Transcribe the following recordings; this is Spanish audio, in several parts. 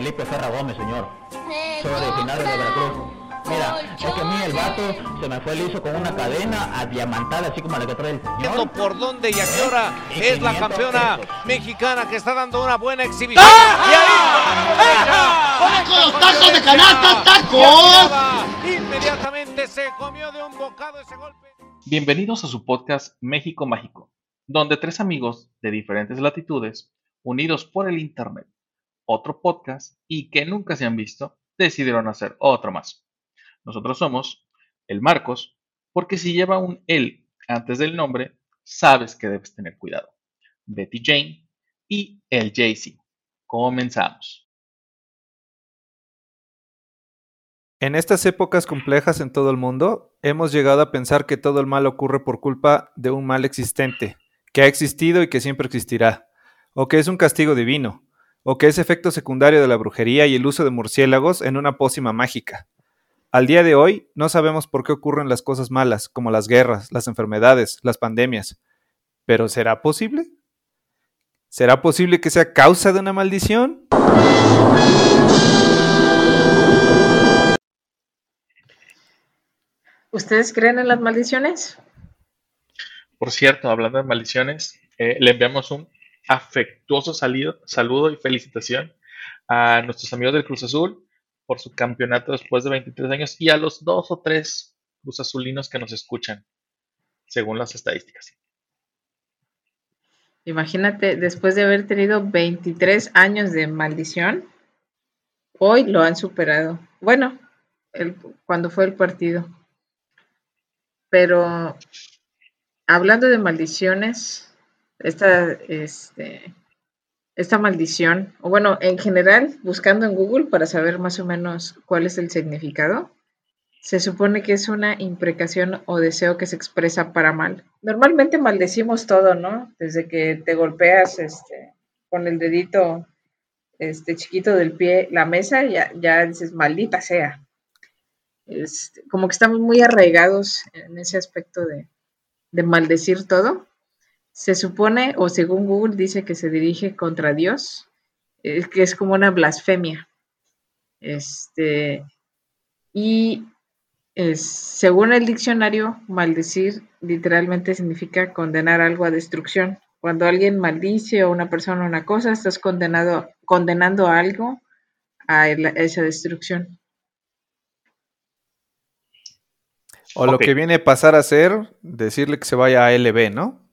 Felipe Ferra Gómez, señor. Soy originario de Veracruz. Mira, es que a mí el vato se me fue liso con una cadena adiamantada, así como la que trae el Viendo por dónde y a qué hora Y es la 500 campeona pesos. mexicana que está dando una buena exhibición. ¡Ah! Y ahí, ¡Con los tacos de canasta, tacos! Inmediatamente se comió de un bocado ese golpe. Bienvenidos a su podcast México Mágico, donde tres amigos de diferentes latitudes, unidos por el Internet, otro podcast y que nunca se han visto, decidieron hacer otro más. Nosotros somos el Marcos, porque si lleva un él antes del nombre, sabes que debes tener cuidado. Betty Jane y el Jay-Z. Comenzamos. En estas épocas complejas en todo el mundo, hemos llegado a pensar que todo el mal ocurre por culpa de un mal existente, que ha existido y que siempre existirá, o que es un castigo divino, o que es efecto secundario de la brujería y el uso de murciélagos en una pócima mágica. Al día de hoy, no sabemos por qué ocurren las cosas malas, como las guerras, las enfermedades, las pandemias. ¿Pero será posible? ¿Será posible que sea causa de una maldición? ¿Ustedes creen en las maldiciones? Por cierto, hablando de maldiciones, eh, le enviamos un afectuoso salido- saludo y felicitación a nuestros amigos del Cruz Azul por su campeonato después de 23 años y a los dos o tres Cruz Azulinos que nos escuchan, según las estadísticas. Imagínate, después de haber tenido 23 años de maldición, hoy lo han superado. Bueno, el- cuando fue el partido. Pero hablando de maldiciones, esta, este, esta maldición, o bueno, en general, buscando en Google para saber más o menos cuál es el significado, se supone que es una imprecación o deseo que se expresa para mal. Normalmente maldecimos todo, ¿no? Desde que te golpeas este, con el dedito este, chiquito del pie la mesa, ya, ya dices, maldita sea. Este, como que estamos muy arraigados en ese aspecto de, de maldecir todo. Se supone, o según Google dice que se dirige contra Dios, eh, que es como una blasfemia. Este, y es, según el diccionario, maldecir literalmente significa condenar algo a destrucción. Cuando alguien maldice a una persona o una cosa, estás condenado, condenando a algo a, el- a esa destrucción. O lo que viene a pasar a ser decirle que se vaya a LB, ¿no?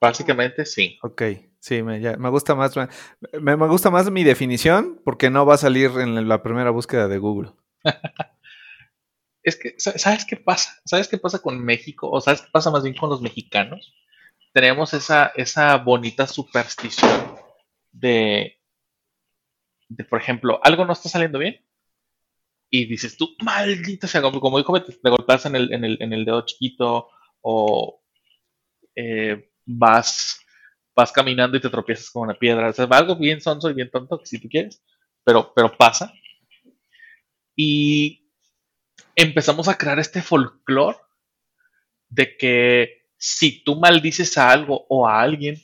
Básicamente sí. Ok, sí, me, ya- me gusta más. Me, me gusta más mi definición porque no va a salir en la primera búsqueda de Google. Es que, sa- ¿sabes qué pasa? ¿Sabes qué pasa con México? O ¿sabes qué pasa más bien con los mexicanos? Tenemos esa, esa bonita superstición de, de, por ejemplo, algo no está saliendo bien y dices tú, maldita sea, como, dijo, Beto, te golpeas en el, en el, en el dedo chiquito o eh, vas, vas caminando y te tropiezas con una piedra. O sea, algo bien sonso y bien tonto, si tú quieres, pero, pero pasa. Y empezamos a crear este folclore de que si tú maldices a algo o a alguien,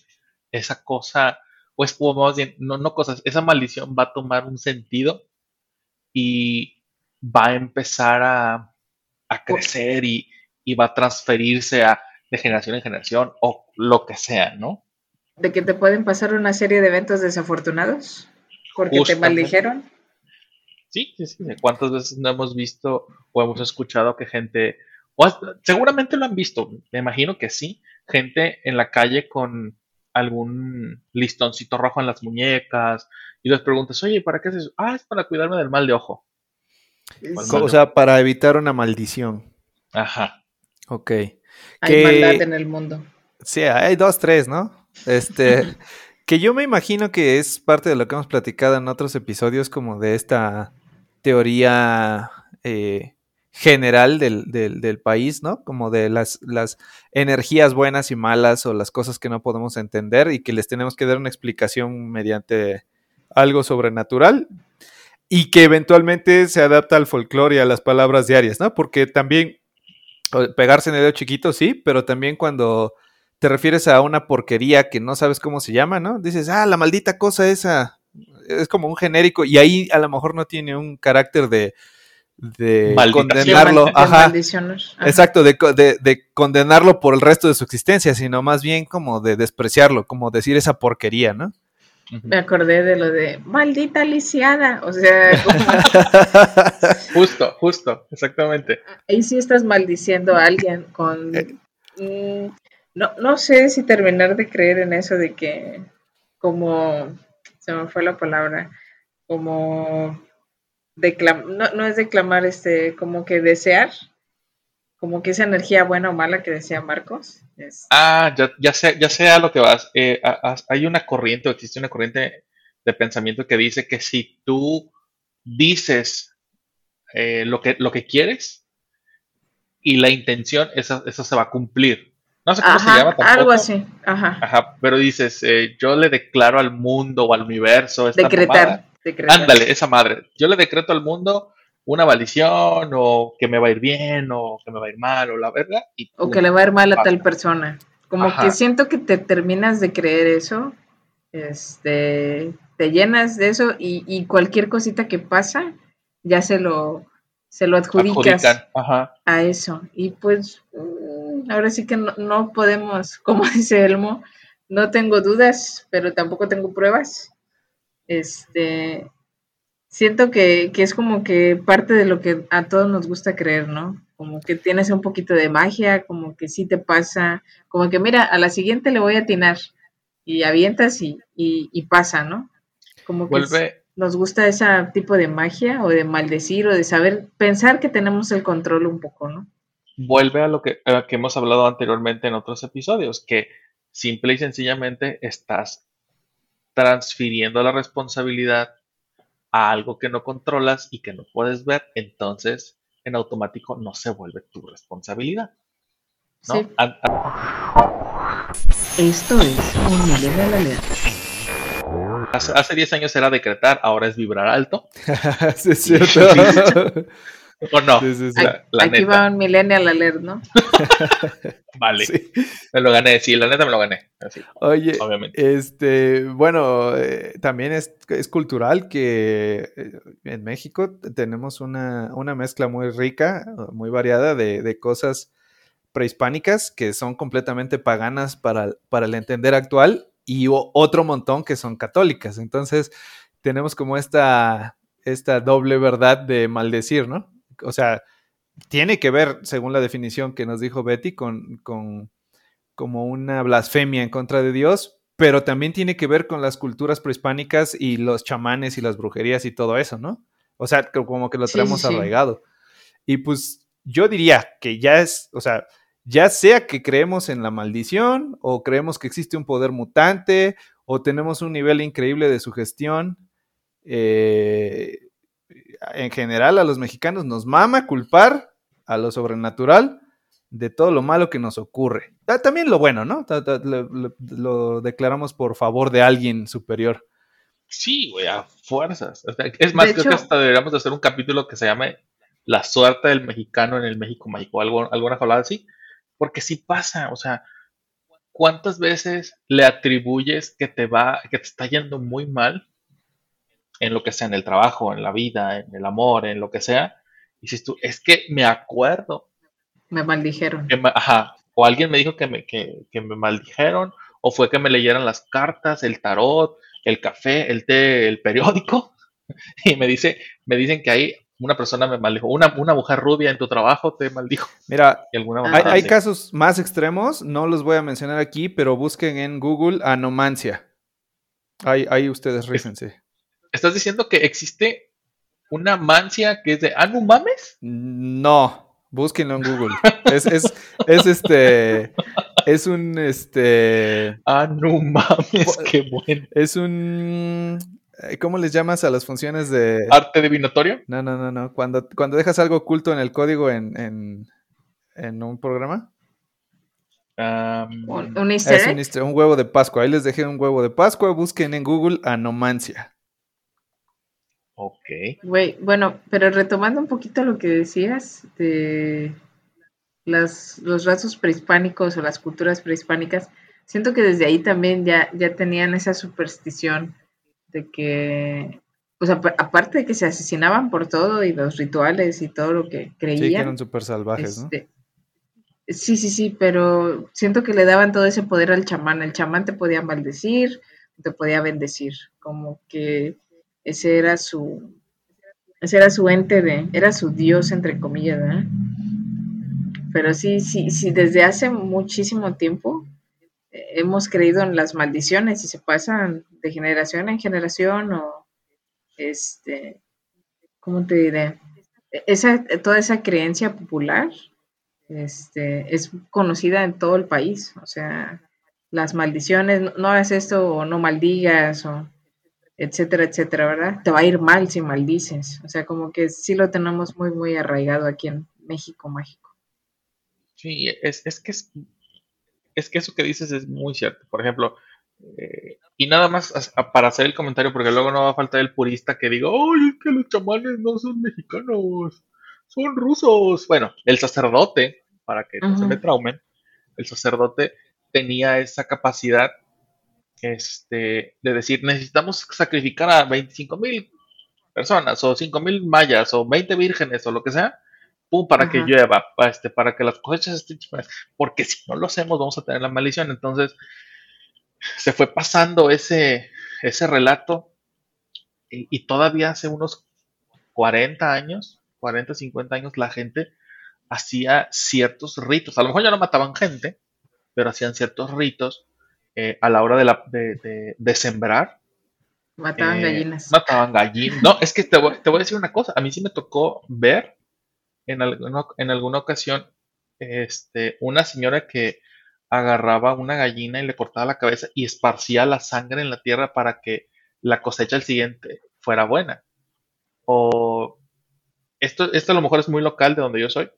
esa cosa, o es como más no, no cosas, esa maldición va a tomar un sentido y va a empezar a, a crecer y, y va a transferirse a, de generación en generación o lo que sea, ¿no? De que te pueden pasar una serie de eventos desafortunados porque te maldijeron. Sí, sí, sí. ¿de ¿Cuántas veces no hemos visto o hemos escuchado que gente, o hasta- seguramente lo han visto, me imagino que sí, gente en la calle con algún listoncito rojo en las muñecas y les preguntas, oye, ¿para qué es eso? Ah, es para cuidarme del mal de ojo. O sea, para evitar una maldición. Ajá. Ok. hay que- maldad en el mundo. Sí, hay dos, tres, ¿no? Este, que yo me imagino que es parte de lo que hemos platicado en otros episodios, como de esta teoría eh, general del, del- del país, ¿no? Como de las, las energías buenas y malas o las cosas que no podemos entender y que les tenemos que dar una explicación mediante algo sobrenatural y que eventualmente se adapta al folclore y a las palabras diarias, ¿no? Porque también pegarse en el dedo chiquito, sí, pero también cuando te refieres a una porquería que no sabes cómo se llama, ¿no? Dices, ah, la maldita cosa esa. es como un genérico y ahí a lo mejor no tiene un carácter de, de condenarlo, De ajá, exacto, de, co- de- de condenarlo por el resto de su existencia, sino más bien como de despreciarlo, como decir esa porquería, ¿no? Me acordé de lo de maldita lisiada. O sea, como Justo, justo, exactamente. ahí sí estás maldiciendo a alguien con... Eh. Mm, no, no sé si terminar de creer en eso de que como... Se me fue la palabra. Como... Declam no, no es declamar, este, como que desear. Como que esa energía buena o mala que decía Marcos. Ah, ya, ya sé, ya sé lo que vas. Eh, hay una corriente, o existe una corriente de pensamiento que dice que si tú dices eh, lo que, lo que quieres y la intención, eso, eso se va a cumplir. No sé cómo se llama tampoco. algo así. Ajá. Ajá, pero dices, eh, yo le declaro al mundo o al universo esta Decretar. decretar. Ándale, esa madre. Yo le decreto al mundo una maldición o que me va a ir bien o que me va a ir mal o la verga. Y O que le va a ir mal a tal persona. Como Ajá. que siento que te terminas de creer eso, este, te llenas de eso y, y cualquier cosita que pasa, ya se lo, se lo adjudicas adjudican. Ajá. a eso. Y pues ahora sí que no, no podemos, como dice Elmo, no tengo dudas, pero tampoco tengo pruebas. Este, siento que, que es como que parte de lo que a todos nos gusta creer, ¿no? Como que tienes un poquito de magia, como que sí te pasa, como que mira, a la siguiente le voy a atinar y avientas y, y, y pasa, ¿no? Como que es- nos gusta ese tipo de magia o de maldecir o de saber, pensar que tenemos el control un poco, ¿no? Vuelve a lo que, a que hemos hablado anteriormente en otros episodios, que simple y sencillamente estás transfiriendo la responsabilidad a algo que no controlas y que no puedes ver, entonces en automático no se vuelve tu responsabilidad. ¿no? Sí. Esto es un millennial alert. Hace, hace 10 años era decretar, ahora es vibrar alto. sí, es cierto. ¿O no? Sí, sí, sí. La, la Aquí neta. va un millennial alert, ¿no? Vale. Sí. Me lo gané, sí, la neta me lo gané. Así, Oye, obviamente. este, bueno, eh, también es, es cultural que eh, en México tenemos una, una mezcla muy rica, muy variada de, de cosas prehispánicas que son completamente paganas para, para el entender actual y otro montón que son católicas. Entonces, tenemos como esta, esta doble verdad de maldecir, ¿no? O sea, tiene que ver, según la definición que nos dijo Betty, con, con como una blasfemia en contra de Dios, pero también tiene que ver con las culturas prehispánicas y los chamanes y las brujerías y todo eso, ¿no? O sea, como que lo traemos sí, sí. arraigado. Y pues yo diría que ya es, o sea, ya sea que creemos en la maldición o creemos que existe un poder mutante o tenemos un nivel increíble de sugestión, eh, en general a los mexicanos nos mama culpar a lo sobrenatural de todo lo malo que nos ocurre. También lo bueno, ¿no? Lo, lo- lo declaramos por favor de alguien superior. Sí, güey, a fuerzas. O sea, es más, De creo hecho- que hasta deberíamos de hacer un capítulo que se llame La suerte del mexicano en el México mágico, algo, alguna jalada así. Porque sí pasa, o sea, ¿cuántas veces le atribuyes que te va, que te está yendo muy mal en lo que sea, en el trabajo, en la vida, en el amor, en lo que sea? Y dices tú, es que me acuerdo Me maldijeron. que me- ajá, o alguien me dijo que me, que, que me maldijeron, o fue que me leyeran las cartas, el tarot, el café, el té, el periódico, y me dice, me dicen que ahí una persona me maldijo, una, una mujer rubia en tu trabajo te maldijo, Mira, alguna Hay- casos más extremos, no los voy a mencionar aquí, pero busquen en Google anomancia. Ahí, ahí ustedes rífense. ¿Estás diciendo que existe una mancia que es de, ah, no mames? No, búsquenlo en Google. Es, es, es este, es un, este, Ah, no mames, qué bueno. es un, eh, ¿cómo les llamas a las funciones de... Arte divinatorio. No, no, no, no. Cuando, cuando dejas algo oculto en el código en, en, en un programa. Am, Un, un easter Es un, un huevo de Pascua. Ahí les dejé un huevo de Pascua. Busquen en Google anomancia. Ok. Güey, bueno, pero retomando un poquito lo que decías de las, los rasgos prehispánicos o las culturas prehispánicas, siento que desde ahí también ya, ya tenían esa superstición de que, pues aparte de que se asesinaban por todo y los rituales y todo lo que creían. Sí, que eran súper salvajes, ¿no? Este, sí, sí, sí, pero siento que le daban todo ese poder al chamán. El chamán te podía maldecir, te podía bendecir, como que ese era su, ese era su ente de, era su dios entre comillas. Pero sí, sí, sí, desde hace muchísimo tiempo eh, hemos creído en las maldiciones y se pasan de generación en generación o este, ¿cómo te diré? Esa, toda esa creencia popular este, es conocida en todo el país, o sea, las maldiciones, no hagas esto o no maldigas o etcétera, etcétera, ¿verdad? Te va a ir mal si maldices. O sea, como que sí lo tenemos muy, muy arraigado aquí en México mágico. Sí, es, que es, es que eso que dices es muy cierto. Por ejemplo, eh, y nada más para hacer el comentario, porque luego no va a faltar el purista que diga, ¡ay, es que los chamanes no son mexicanos! Son rusos. Bueno, el sacerdote, para que no se me traumen, el sacerdote tenía esa capacidad este, de decir, necesitamos sacrificar a 25 mil personas, o 5 mil mayas, o 20 vírgenes, o lo que sea, pum, para que llueva, este, para que las cosechas estén porque si no lo hacemos vamos a tener la maldición. Entonces, se fue pasando ese, ese relato, y, y todavía hace unos 40 años, 40, 50 años, la gente hacía ciertos ritos. A lo mejor ya no mataban gente, pero hacían ciertos ritos eh, a la hora de, la, de, sembrar. Mataban eh, gallinas. Mataban gallinas. No, es que te voy, a decir una cosa. A mí sí me tocó ver en alguna, en alguna ocasión este, una señora que agarraba una gallina y le cortaba la cabeza y esparcía la sangre en la tierra para que la cosecha el siguiente fuera buena. O esto, esto a lo mejor es muy local de donde yo soy,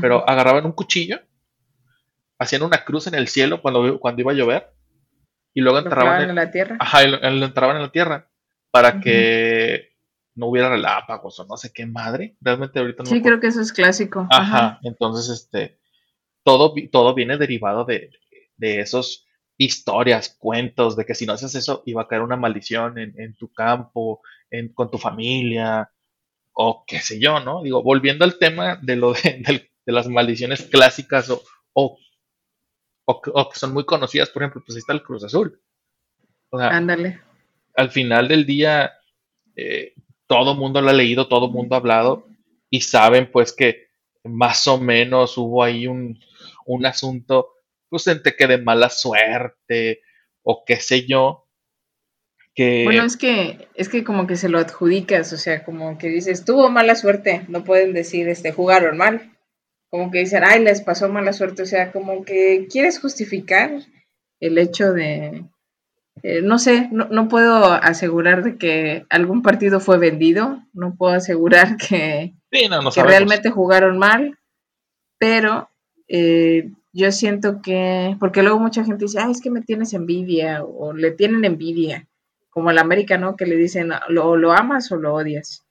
pero agarraban un cuchillo hacían una cruz en el cielo cuando, cuando iba a llover y luego entraban en, la tierra. Ajá, lo, entraban en la tierra para que no hubiera relámpagos o no sé qué madre. Realmente ahorita no Sí, creo que eso es clásico. Ajá, entonces este todo, todo viene derivado de, de esos historias, cuentos, de que si no haces eso iba a caer una maldición en, tu campo, en, con tu familia, o qué sé yo, ¿no? Digo, volviendo al tema de lo de, de las maldiciones clásicas o, o o, que son muy conocidas, por ejemplo, pues ahí está el Cruz Azul. Ándale. Al final del día, eh, todo mundo lo ha leído, todo mundo ha hablado y saben pues que más o menos hubo ahí un, un asunto, pues entre que de mala suerte o qué sé yo. Que... Bueno, es que, es que como que se lo adjudicas, o sea, como que dices, tuvo mala suerte, no pueden decir, este, jugaron mal como que dicen, ay, les pasó mala suerte, o sea, como que quieres justificar el hecho de, eh, no sé, no, puedo asegurar de que algún partido fue vendido, no puedo asegurar que, que realmente jugaron mal, pero eh, yo siento que, porque luego mucha gente dice, ay, es que me tienes envidia o le tienen envidia, como el América, ¿no? Que le dicen, lo, lo amas o lo odias.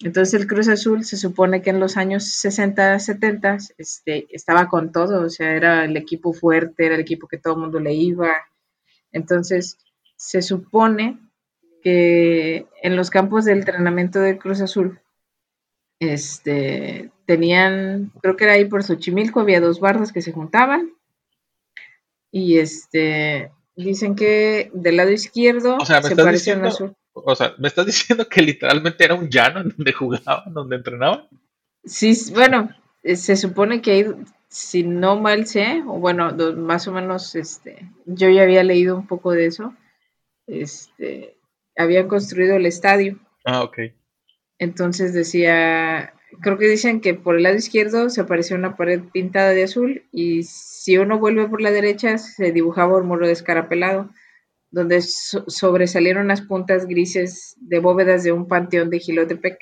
Entonces el Cruz Azul se supone que en los años 60, 70 este, estaba con todo, o sea, era el equipo fuerte, era el equipo que todo el mundo le iba. Entonces se supone que en los campos de entrenamiento del Cruz Azul este, tenían, creo que era ahí por Xochimilco, había dos bardas que se juntaban y este, dicen que del lado izquierdo se parecían azul o sea, ¿me estás diciendo que literalmente era un llano en donde jugaban, donde entrenaban? Sí, bueno, eh, se supone que hay, si no mal sé, o bueno, más o menos, este, yo ya había leído un poco de eso, este, habían construido el estadio. Ah, ok. Entonces decía, creo que dicen que por el lado izquierdo se apareció una pared pintada de azul y si uno vuelve por la derecha se dibujaba un muro descarapelado donde sobresalieron las puntas grises de bóvedas de un panteón de Gilotepec.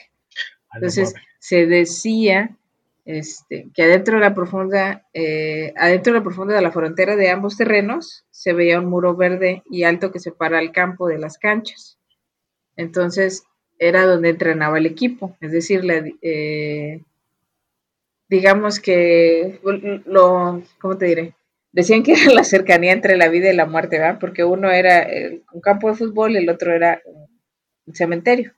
Entonces se decía este, que adentro de la profunda, eh, adentro de la profunda de la frontera de ambos terrenos se veía un muro verde y alto que separa el campo de las canchas. Entonces era donde entrenaba el equipo, es decir, eh, digamos que lo, ¿cómo te diré? Decían que era la cercanía entre la vida y la muerte, ¿verdad? Porque uno era el- un campo de fútbol y el otro era un cementerio.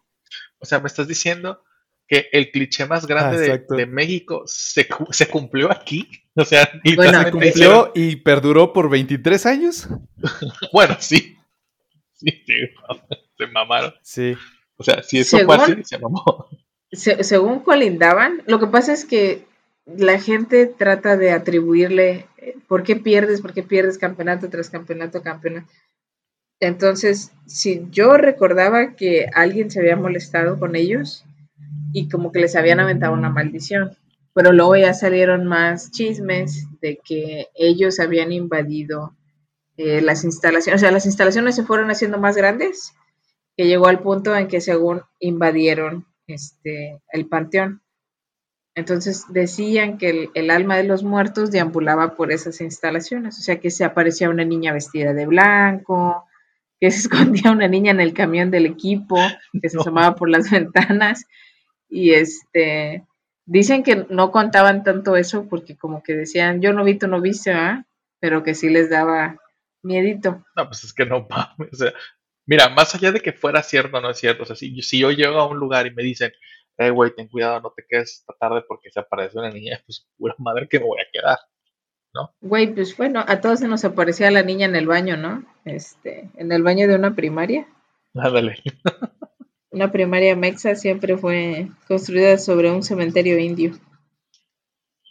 O sea, me estás diciendo que el cliché más grande Ah, de, México se, se cumplió aquí. O sea, Bueno, literalmente cumplió. hicieron- ¿Cumplió y perduró por 23 años? Bueno, sí. Sí, sí, se mamaron. Sí. O sea, si eso fue Según- así, se mamó. Se- según colindaban, lo que pasa es que la gente trata de atribuirle eh, por qué pierdes, por qué pierdes campeonato tras campeonato, campeonato. Entonces, si yo recordaba que alguien se había molestado con ellos y como que les habían aventado una maldición, pero luego ya salieron más chismes de que ellos habían invadido eh, las instalaciones, o sea, las instalaciones se fueron haciendo más grandes, que llegó al punto en que según invadieron este, el panteón. Entonces decían que el, el alma de los muertos deambulaba por esas instalaciones, o sea que se aparecía una niña vestida de blanco, que se escondía una niña en el camión del equipo, que se asomaba por las ventanas y este dicen que no contaban tanto eso porque como que decían, yo no vi, tú no viste, ¿verdad? pero que sí les daba miedito. No, pues es que no mames. O sea, mira, más allá de que fuera cierto o no es cierto, o sea, si, si yo llego a un lugar y me dicen, eh, güey, ten cuidado, no te quedes esta tarde porque se aparece una niña, pues pura madre que me voy a quedar. Güey, pues bueno, a todos se nos aparecía la niña en el baño, ¿no? Este, en el baño de una primaria. Ándale. Una primaria mexa siempre fue construida sobre un cementerio indio.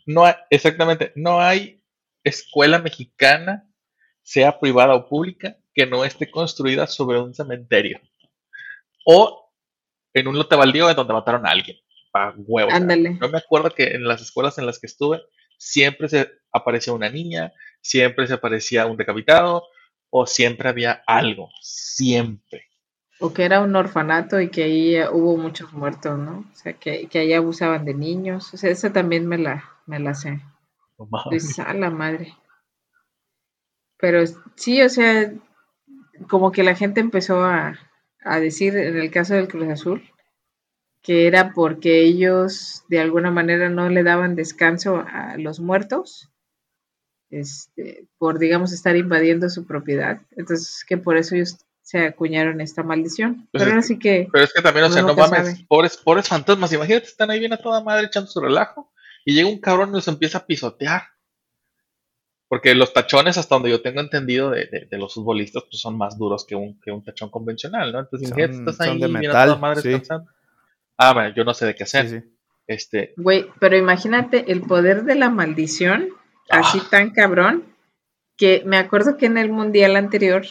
No hay, exactamente, no hay escuela mexicana, sea privada o pública, que no esté construida sobre un cementerio. O en un lote baldío en donde mataron a alguien. Pa' huevos. Ándale. Yo me acuerdo que en las escuelas en las que estuve, siempre se aparecía una niña, siempre se aparecía un decapitado, o siempre había algo. Siempre. O que era un orfanato y que ahí eh, hubo muchos muertos, ¿no? O sea, que, que ahí abusaban de niños. O sea, esa también me la, me la sé. Mames. Pues a la madre. Pero sí, o sea, como que la gente empezó a, a decir, en el caso del Cruz Azul, que era porque ellos de alguna manera no le daban descanso a los muertos, este, por, digamos, estar invadiendo su propiedad. Entonces, que por eso ellos se acuñaron esta maldición. Pues Pero ahora que- sí que, Pero es que también, o sea, no mames, pobres, pobres fantasmas, imagínate, están ahí bien a toda madre echando su relajo y llega un cabrón y los empieza a pisotear. Porque los tachones, hasta donde yo tengo entendido de, de- de los futbolistas, pues son más duros que un, que un tachón convencional, ¿no? Entonces, Son- imagínate, estás ahí de metal, toda madre sí. Ah, bueno, yo no sé de qué hacer. Sí, sí. Este, güey, pero imagínate el poder de la maldición, así Ah. tan cabrón, que me acuerdo que en el mundial anterior,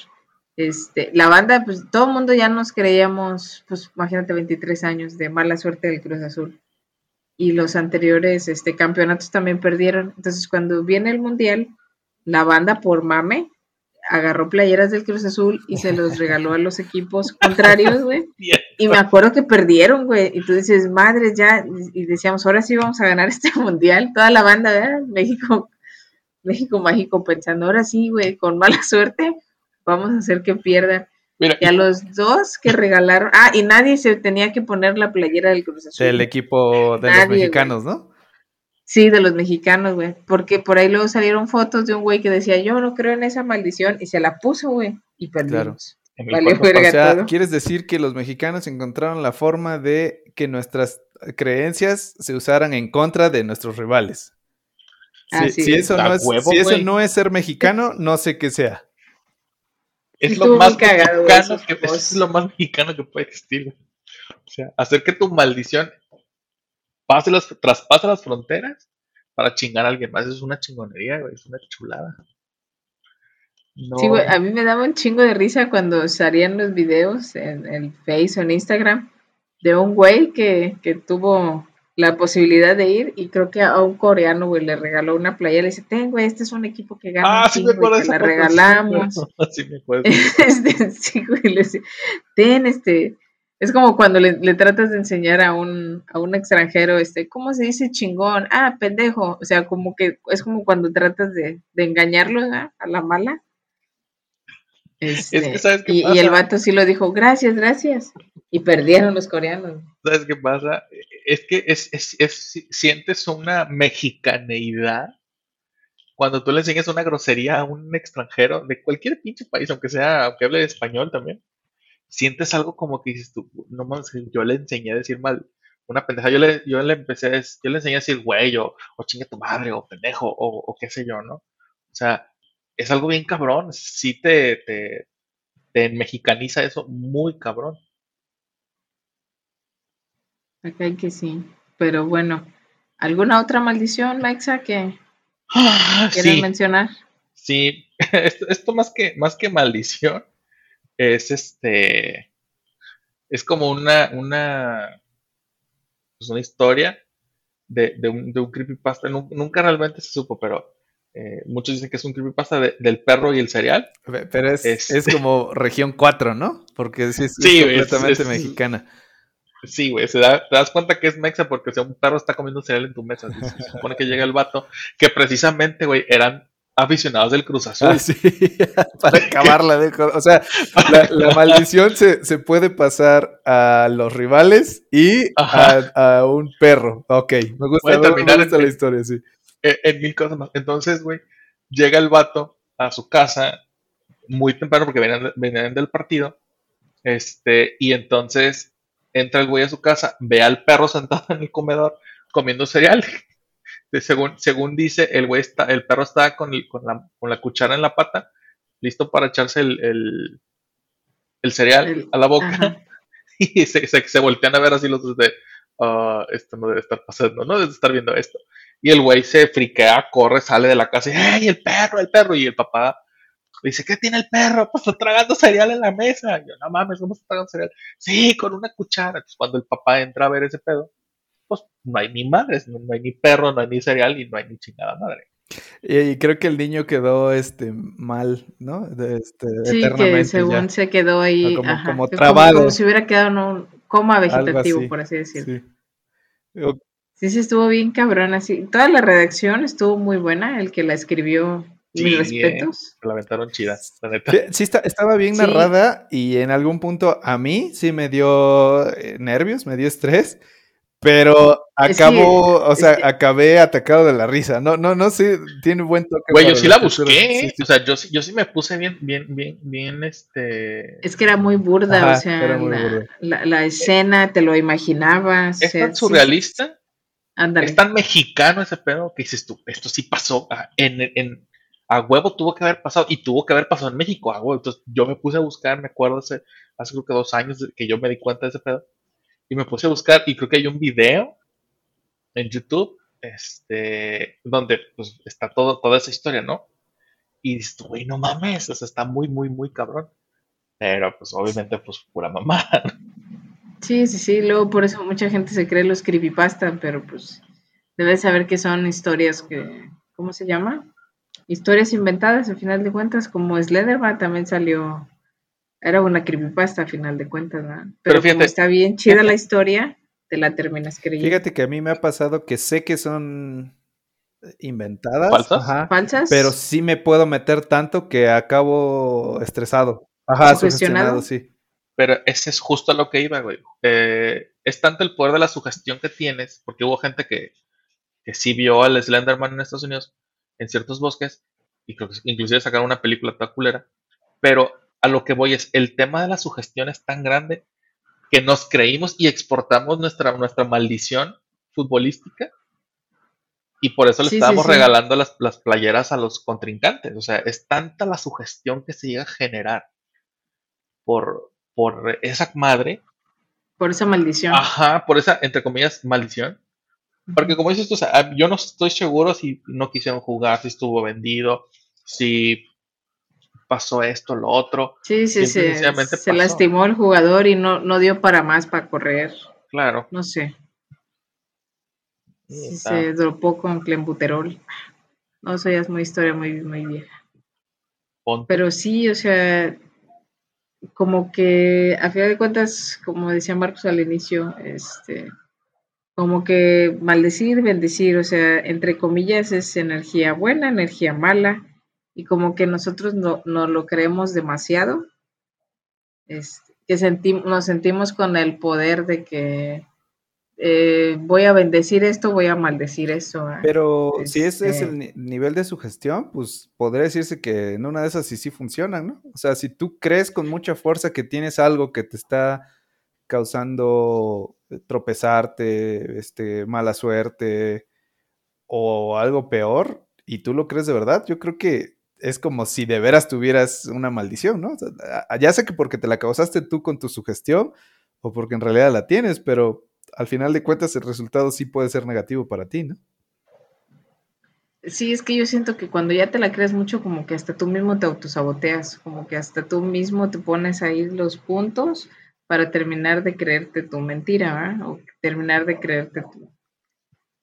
este, la banda, pues todo el mundo ya nos creíamos, pues imagínate 23 años de mala suerte del Cruz Azul. Y los anteriores este, campeonatos también perdieron. Entonces, cuando viene el mundial, la banda por mame agarró playeras del Cruz Azul y se los regaló a los equipos contrarios, güey. Y me acuerdo que perdieron, güey. Y tú dices, madre, ya. Y decíamos, ahora sí vamos a ganar este mundial. Toda la banda, ¿verdad? México, México mágico, pensando, ahora sí, güey, con mala suerte, vamos a hacer que pierdan. mira, Y a los dos que regalaron. Ah, y nadie se tenía que poner la playera del Cruz Azul. Del equipo de Nadie, los mexicanos, ¿no? Sí, de los mexicanos, güey. Porque por ahí luego salieron fotos de un güey que decía, yo no creo en esa maldición. Y se la puso, güey. Y perdimos. en el vale. O sea, todo. ¿quieres decir que los mexicanos encontraron la forma de que nuestras creencias se usaran en contra de nuestros rivales? Si, Así si es. eso, no es, huevo, si eso no es ser mexicano, no sé qué sea. es lo más cagado, güey, mexicano que, es lo más mexicano que puede existir. güey. O sea, hacer que tu maldición pase las, traspase las fronteras para chingar a alguien más. Es una chingonería, güey. Es una chulada. No, Sí, güey, a mí me daba un chingo de risa cuando salían los videos en el Face o en Instagram de un güey que, que tuvo la posibilidad de ir y creo que a un coreano, güey, le regaló una playera. Le dice, ten, güey, este es un equipo que gana Ah, sí me acuerdo la foto, sí me regalamos. acuerdo, Sí me acuerdo. Este, sí, güey, le decía, ten, este... Es como cuando le, le tratas de enseñar a un, a un extranjero, este, ¿cómo se dice chingón? Ah, pendejo. O sea, como que es como cuando tratas de, de engañarlo a la mala. Este, que, ¿sabes qué y, y pasa? el vato sí lo dijo, gracias, gracias. Y perdieron los coreanos. ¿Sabes qué pasa? Es que es, es, es- sientes una mexicaneidad cuando tú le enseñas una grosería a un extranjero de cualquier pinche país, aunque sea, aunque hable español también, sientes algo como que dices tú, no mames, yo le enseñé a decir mal una pendeja. Yo le, yo le empecé, a, yo le enseñé a decir güey, o, o chingue tu madre, o pendejo, o, o, qué sé yo, ¿no? O sea, es algo bien cabrón. Sí te, te, te mexicaniza eso muy cabrón. Acá que sí. Pero bueno, ¿alguna otra maldición, Maxa, que Ah, quieres sí, mencionar? sí. Esto, esto más que, más que maldición es este, es como una, una, pues una historia de, de un, de un creepypasta. Nu- Nunca realmente se supo, pero eh, muchos dicen que es un creepypasta de- del perro y el cereal. Pe- Pero es, Este- es como región 4, ¿no? Porque es, es Sí, es- completamente es- mexicana. Sí, güey, se da- te das cuenta que es mexa porque o sea, un perro está comiendo cereal en tu mesa. Se supone que llega el vato, que precisamente, güey, eran aficionados del Cruz Azul. Ah, sí, para acabarla. de O sea, la, la maldición se, se puede pasar a los rivales y a, a un perro. Ok, me gusta, me- me terminar gusta en- la historia, sí. eh, en mil cosas más. Entonces, güey, llega el vato a su casa muy temprano porque venían, venían del partido. Este, y entonces entra el güey a su casa, ve al perro sentado en el comedor comiendo cereal. Según, según dice, el güey está, el perro estaba con, el- con, la, con la cuchara en la pata, listo para echarse el, el, el cereal a la boca. ajá. Y se, se, se voltean a ver así los dos de, "Ah, esto no debe estar pasando, no debe estar viendo esto. Y el güey se friquea, corre, sale de la casa y, ¡ay, el perro, el perro! Y el papá dice, ¿qué tiene el perro? Pues está tragando cereal en la mesa. Y yo, no mames, ¿cómo está tragando cereal? Sí, con una cuchara. Entonces, cuando el papá entra a ver ese pedo, pues no hay ni madres, no, no hay ni perro, no hay ni cereal y no hay ni chingada madre. Y, y creo que el niño quedó este mal, ¿no? De, este, Sí, eternamente que ya. según se quedó ahí, Ah, como- ajá, como trabado. como si hubiera quedado en un coma vegetativo, así, por así decirlo. Sí. Sí, sí, estuvo bien cabrón así. Toda la redacción estuvo muy buena, el que la escribió, Sí, mis eh. respetos. Se la aventaron chida, la neta. Sí, sí está- estaba bien Sí. narrada y en algún punto a mí sí me dio eh, nervios, me dio estrés, pero acabó, o es sea, que- acabé atacado de la risa. No, no, no sé, tiene buen toque. Güey, yo sí la busqué, Sí, ¿eh? sí. o sea, yo, sí- yo sí me puse bien, bien, bien, bien, este... Es que era muy burda, Ajá, o sea, era muy la, burda. la- la escena, te lo imaginabas. Es o sea, tan sí, surrealista, ándale. es tan mexicano ese pedo que dices tú, esto sí pasó, ah, en, en- a huevo tuvo que haber pasado y tuvo que haber pasado en México, a huevo. Entonces yo me puse a buscar, me acuerdo hace, hace creo que dos años que yo me di cuenta de ese pedo y me puse a buscar y creo que hay un video en YouTube, este, donde pues está todo, toda esa historia, ¿no? Y dices, güey, no mames, o sea, está muy, muy, muy cabrón. Pero pues obviamente pues pura mamá. Sí, sí, sí, luego por eso mucha gente se cree los creepypasta, pero pues debes saber que son historias que, ¿cómo se llama? Historias inventadas, al final de cuentas, como Slenderman también salió, era una creepypasta al final de cuentas, ¿verdad? Pero, Pero como fíjate- está bien chida la historia, te la terminas creyendo. Fíjate que a mí me ha pasado que sé que son inventadas, ¿Falsas? ajá, ¿Falsas? pero sí me puedo meter tanto que acabo estresado. Ajá, ¿Sugestionado? sugestionado, sí. Pero ese es justo a lo que iba, güey. Eh, es tanto el poder de la sugestión que tienes, porque hubo gente que, que sí vio al Slenderman en Estados Unidos, en ciertos bosques, y creo que inclusive sacaron una película toda culera. Pero a lo que voy es, el tema de la sugestión es tan grande que nos creímos y exportamos nuestra, nuestra maldición futbolística. Y por eso le Sí, estábamos sí. regalando las, las playeras a los contrincantes. O sea, es tanta la sugestión que se llega a generar por, por esa madre Por esa maldición. Ajá, por esa, entre comillas, maldición. Porque como dices tú, o sea, yo no estoy seguro si no quisieron jugar, si estuvo vendido, si pasó esto, lo otro. Sí, sí, sí. Se lastimó el jugador y no, no dio para más para correr. Claro. No sé. Sí, se dropó con clenbuterol. No, eso ya es muy historia muy, muy vieja. ponte. Pero sí, o sea, como que a final de cuentas, como decía Marcos al inicio, este, como que maldecir, bendecir, o sea, entre comillas es energía buena, energía mala, y como que nosotros no, no lo creemos demasiado, este, que sentim- nos sentimos con el poder de que eh, voy a bendecir esto, voy a maldecir eso. ¿ah? Pero si ese es Este, el ni- nivel de sugestión, pues podría decirse que en una de esas sí sí funcionan, ¿no? O sea, si tú crees con mucha fuerza que tienes algo que te está causando eh, tropezarte, este, mala suerte o algo peor, y tú lo crees de verdad, yo creo que es como si de veras tuvieras una maldición, ¿no? O sea, ya sé que porque te la causaste tú con tu sugestión o porque en realidad la tienes, pero al final de cuentas el resultado sí puede ser negativo para ti, ¿no? Sí, es que yo siento que cuando ya te la crees mucho, como que hasta tú mismo te autosaboteas, como que hasta tú mismo te pones ahí los puntos para terminar de creerte tu mentira, ¿verdad? O terminar de creerte tu,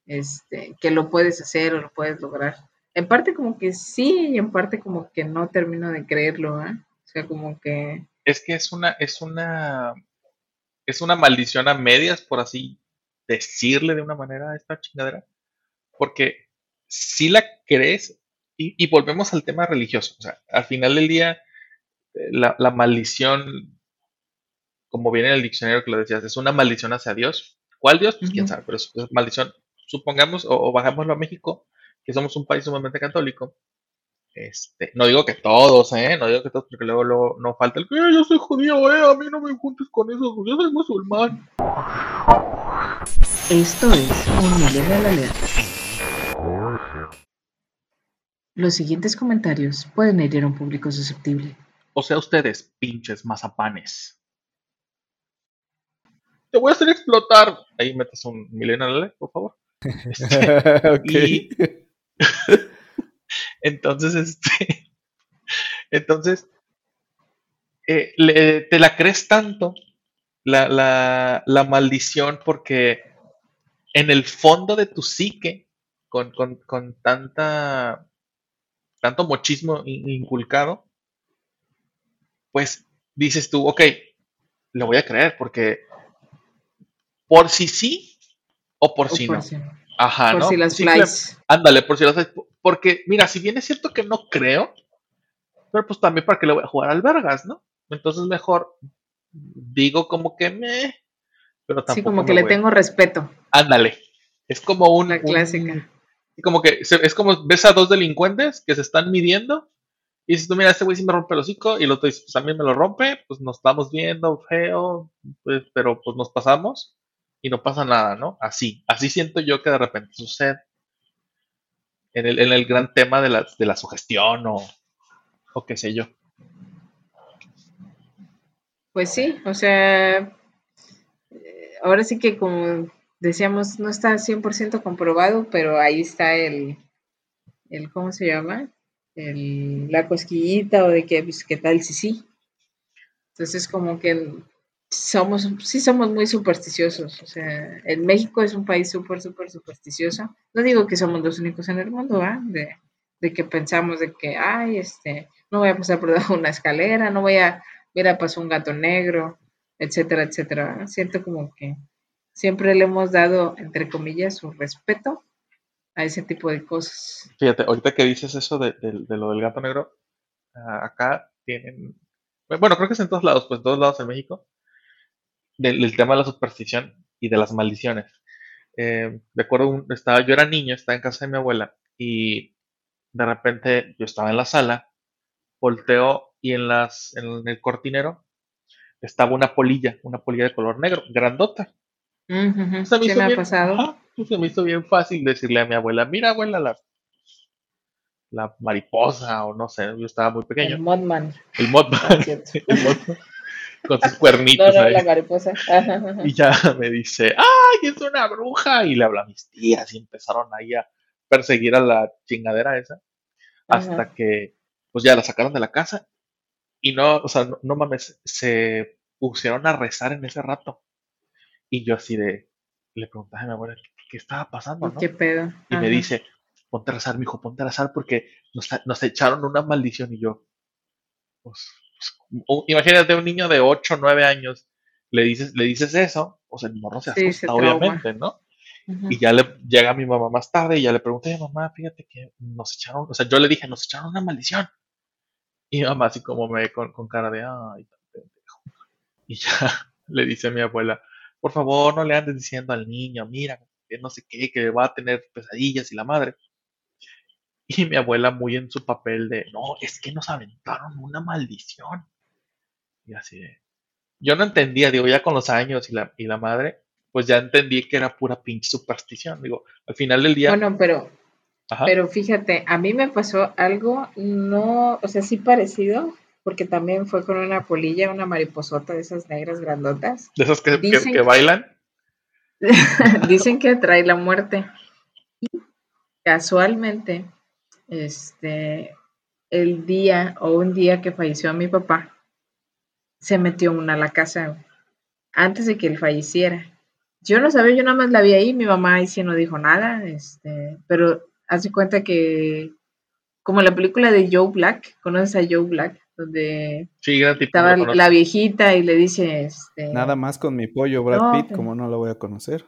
este, que lo puedes hacer o lo puedes lograr. En parte como que sí y en parte como que no termino de creerlo, ¿verdad? O sea, como que Es que es una, es una, es una maldición a medias, por así decirle de una manera a esta chingadera. Porque si la crees, y, y volvemos al tema religioso. O sea, al final del día, eh, la, la maldición, como viene en el diccionario que lo decías, es una maldición hacia Dios. ¿Cuál Dios? Pues quién sabe, pero es, es maldición. Supongamos, o, o bajámoslo a México, que somos un país sumamente católico. Este, no digo que todos, ¿eh? No digo que todos, porque luego, luego no falta el que "Eh, yo soy judío, ¿eh? A mí no me juntes con eso, yo soy musulmán. esto es un millennial alert. Los siguientes comentarios pueden herir a un público susceptible. O sea, ustedes, pinches mazapanes. Te voy a hacer explotar. Ahí metes un millennial, por favor. Este, y- entonces, este. Entonces, eh, le- te la crees tanto, la, la- la maldición, porque en el fondo de tu psique, con, con- con tanta. tanto mochismo in- inculcado, pues dices tú, ok, le voy a creer, porque por si sí o por O si por no. Ajá, por ¿no? si las Simple- flies. Ándale, por si las hay. Porque, mira, si bien es cierto que no creo, pero pues también para que le voy a jugar al Vergas, ¿no? Entonces mejor digo como que me. Pero tampoco. Sí, como que le a- tengo respeto. Ándale. Es como un. La un- clásica. como que es como ves a dos delincuentes que se están midiendo. Y dices tú, mira, este güey sí me rompe el hocico. Y el otro dice, pues también me lo rompe. Pues nos estamos viendo feo. pues, pero pues nos pasamos. Y no pasa nada, ¿no? Así. Así siento yo que de repente sucede. En el, en el gran tema de la, de la sugestión o, o qué sé yo. Pues sí, o sea, eh, ahora sí que como decíamos, no está 100% comprobado, pero ahí está el, el ¿cómo se llama? El, la cosquillita o de que, pues, ¿qué tal si sí? Entonces como que somos, sí somos muy supersticiosos, o sea, en México es un país súper, súper supersticioso. No digo que somos los únicos en el mundo, ¿ah? De, de que pensamos de que, ay, este, no voy a pasar por debajo de una escalera, no voy a, mira, pasó un gato negro, etcétera, etcétera. Siento como que siempre le hemos dado, entre comillas, su respeto a ese tipo de cosas. Fíjate, ahorita que dices eso de, de- de lo del gato negro, ah, acá tienen, bueno, creo que es en todos lados, pues en todos lados en México, del, del tema de la superstición y de las maldiciones. Eh, de acuerdo, un- estaba, yo era niño, estaba en casa de mi abuela y de repente yo estaba en la sala, volteo y en, las, en el cortinero estaba una polilla, una polilla de color negro, grandota. Ujú, Se me hizo me ha bien, pues se me hizo bien fácil decirle a mi abuela, mira abuela, la, la mariposa o no sé, yo estaba muy pequeño. El Modman. El Mothman, Ah, el Mothman, con sus cuernitos no, ahí. la mariposa. Ajá, ajá. Y ya me dice, ¡ay, es una bruja! Y le habla a mis tías y empezaron ahí a perseguir a la chingadera esa. Hasta Ajá. que, pues ya la sacaron de la casa. Y no, o sea, no, no mames, se pusieron a rezar en ese rato. Y yo así de, le preguntaba a mi abuela, ¿qué, estaba pasando, no? ¿Qué pedo? Y me dice, ponte a rezar, mijo, ponte a rezar porque nos, nos echaron una maldición. Y yo, pues, imagínate un niño de 8 o 9 años, le dices, le dices eso, o sea, el morro se Sí, asusta, se obviamente, ¿no? Y ya le llega mi mamá más tarde y ya le pregunté, mamá, fíjate que nos echaron, o sea, yo le dije, nos echaron una maldición. Y mi mamá así como me con, con cara de, ay, pendejo. Y ya le dice a mi abuela, por favor no le andes diciendo al niño, mira, que no sé qué, que va a tener pesadillas y la madre. Y mi abuela muy en su papel de, no, es que nos aventaron una maldición. Y así de, yo no entendía, digo, ya con los años y la, y la madre, pues ya entendí que era pura pinche superstición. Digo, al final del día. Bueno, pero, pero fíjate, a mí me pasó algo, no, o sea, sí parecido, porque también fue con una polilla, una mariposota de esas negras grandotas. De esas que, que, bailan. dicen que atrae la muerte. Y casualmente, este, el día o un día que falleció mi papá, se metió una a la casa antes de que él falleciera. Yo no sabía, yo nada más la vi ahí, mi mamá ahí sí no dijo nada, este, pero hace cuenta que como la película de Joe Black, ¿conoces a Joe Black? Donde estaba la viejita y le dice este, Nada más con mi pollo Brad Pitt, como no lo voy a conocer.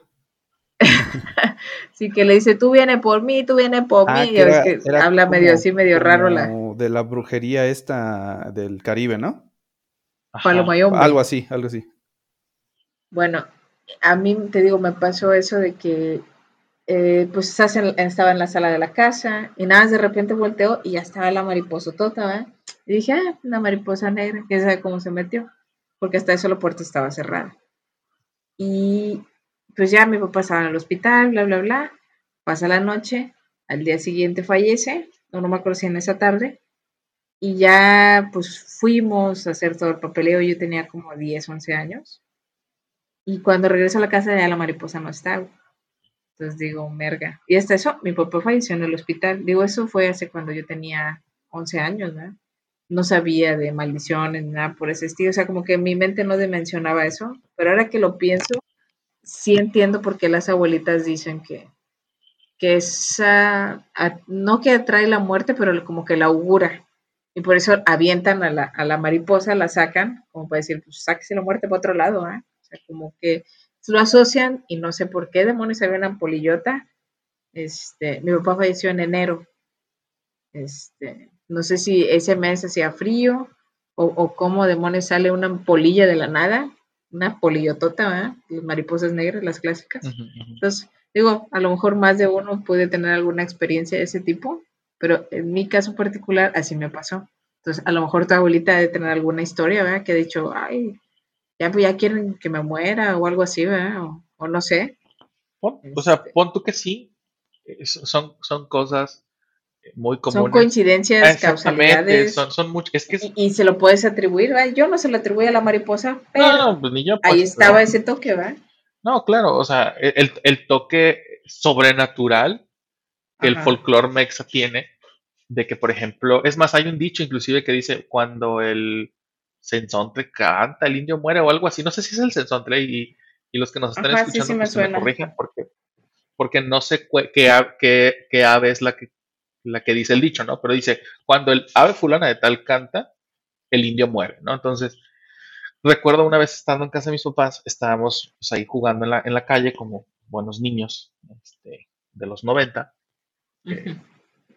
sí, que le dice, tú vienes por mí, tú vienes por ah, mí. Y que habla medio así, medio raro la... De la brujería esta del Caribe, ¿no? Algo así, algo así. Bueno, a mí te digo, me pasó eso de que eh, pues estaba en la sala de la casa y nada, de repente volteó y ya estaba la mariposa tota, Y dije, ah, una mariposa negra, quién sabe cómo se metió, porque hasta eso la puerta estaba cerrada. Y pues ya mi papá estaba en el hospital, bla, bla, bla, pasa la noche, al día siguiente fallece, no, no me acuerdo si en esa tarde, y ya pues fuimos a hacer todo el papeleo, yo tenía como 10, 11 años. Y cuando regreso a la casa ya la mariposa no estaba. Entonces digo, merga. Y hasta eso, mi papá falleció en el hospital. Digo, eso fue hace cuando yo tenía 11 años, ¿no? No sabía de maldiciones, nada por ese estilo. O sea, como que mi mente no dimensionaba eso. Pero ahora que lo pienso, sí entiendo por qué las abuelitas dicen que, que esa, no que atrae la muerte, pero como que la augura. Y por eso avientan a la, a la mariposa, la sacan, como para decir, pues sáquese la muerte para otro lado, ¿eh? O sea, como que lo asocian y no sé por qué demonios había una polillota. Este, mi papá falleció en enero. Este, no sé si ese mes hacía frío o, o cómo demonios sale una polilla de la nada, una polillotota, ¿eh? las mariposas negras, las clásicas. Entonces, digo, a lo mejor más de uno puede tener alguna experiencia de ese tipo pero en mi caso particular así me pasó. Entonces, a lo mejor tu abuelita debe tener alguna historia, ¿verdad? Que ha dicho, ay, ya, pues ya quieren que me muera o algo así, ¿verdad? O, no sé. o sea, este pon tú que sí. Son, son cosas muy comunes. Son coincidencias, causalidades. Son, son es que y, se lo puedes atribuir, ¿verdad? Yo no se lo atribuyo a la mariposa, pero no, pues ni yo, ahí pues, estaba ese toque, ¿verdad? No, claro, o sea, el, el toque sobrenatural que el folclore mexa tiene, de que, por ejemplo, es más, hay un dicho inclusive que dice, cuando el sensontle canta, el indio muere o algo así, no sé si es el sensontle y, y los que nos están escuchando pues, me, corrigen porque, porque no sé qué, qué, ave es la que, la que dice el dicho, ¿no? Pero dice, cuando el ave fulana de tal canta, el indio muere, ¿no? Entonces, recuerdo una vez estando en casa de mis papás, estábamos pues, ahí jugando en la, en la calle como buenos niños este, de los 90 que,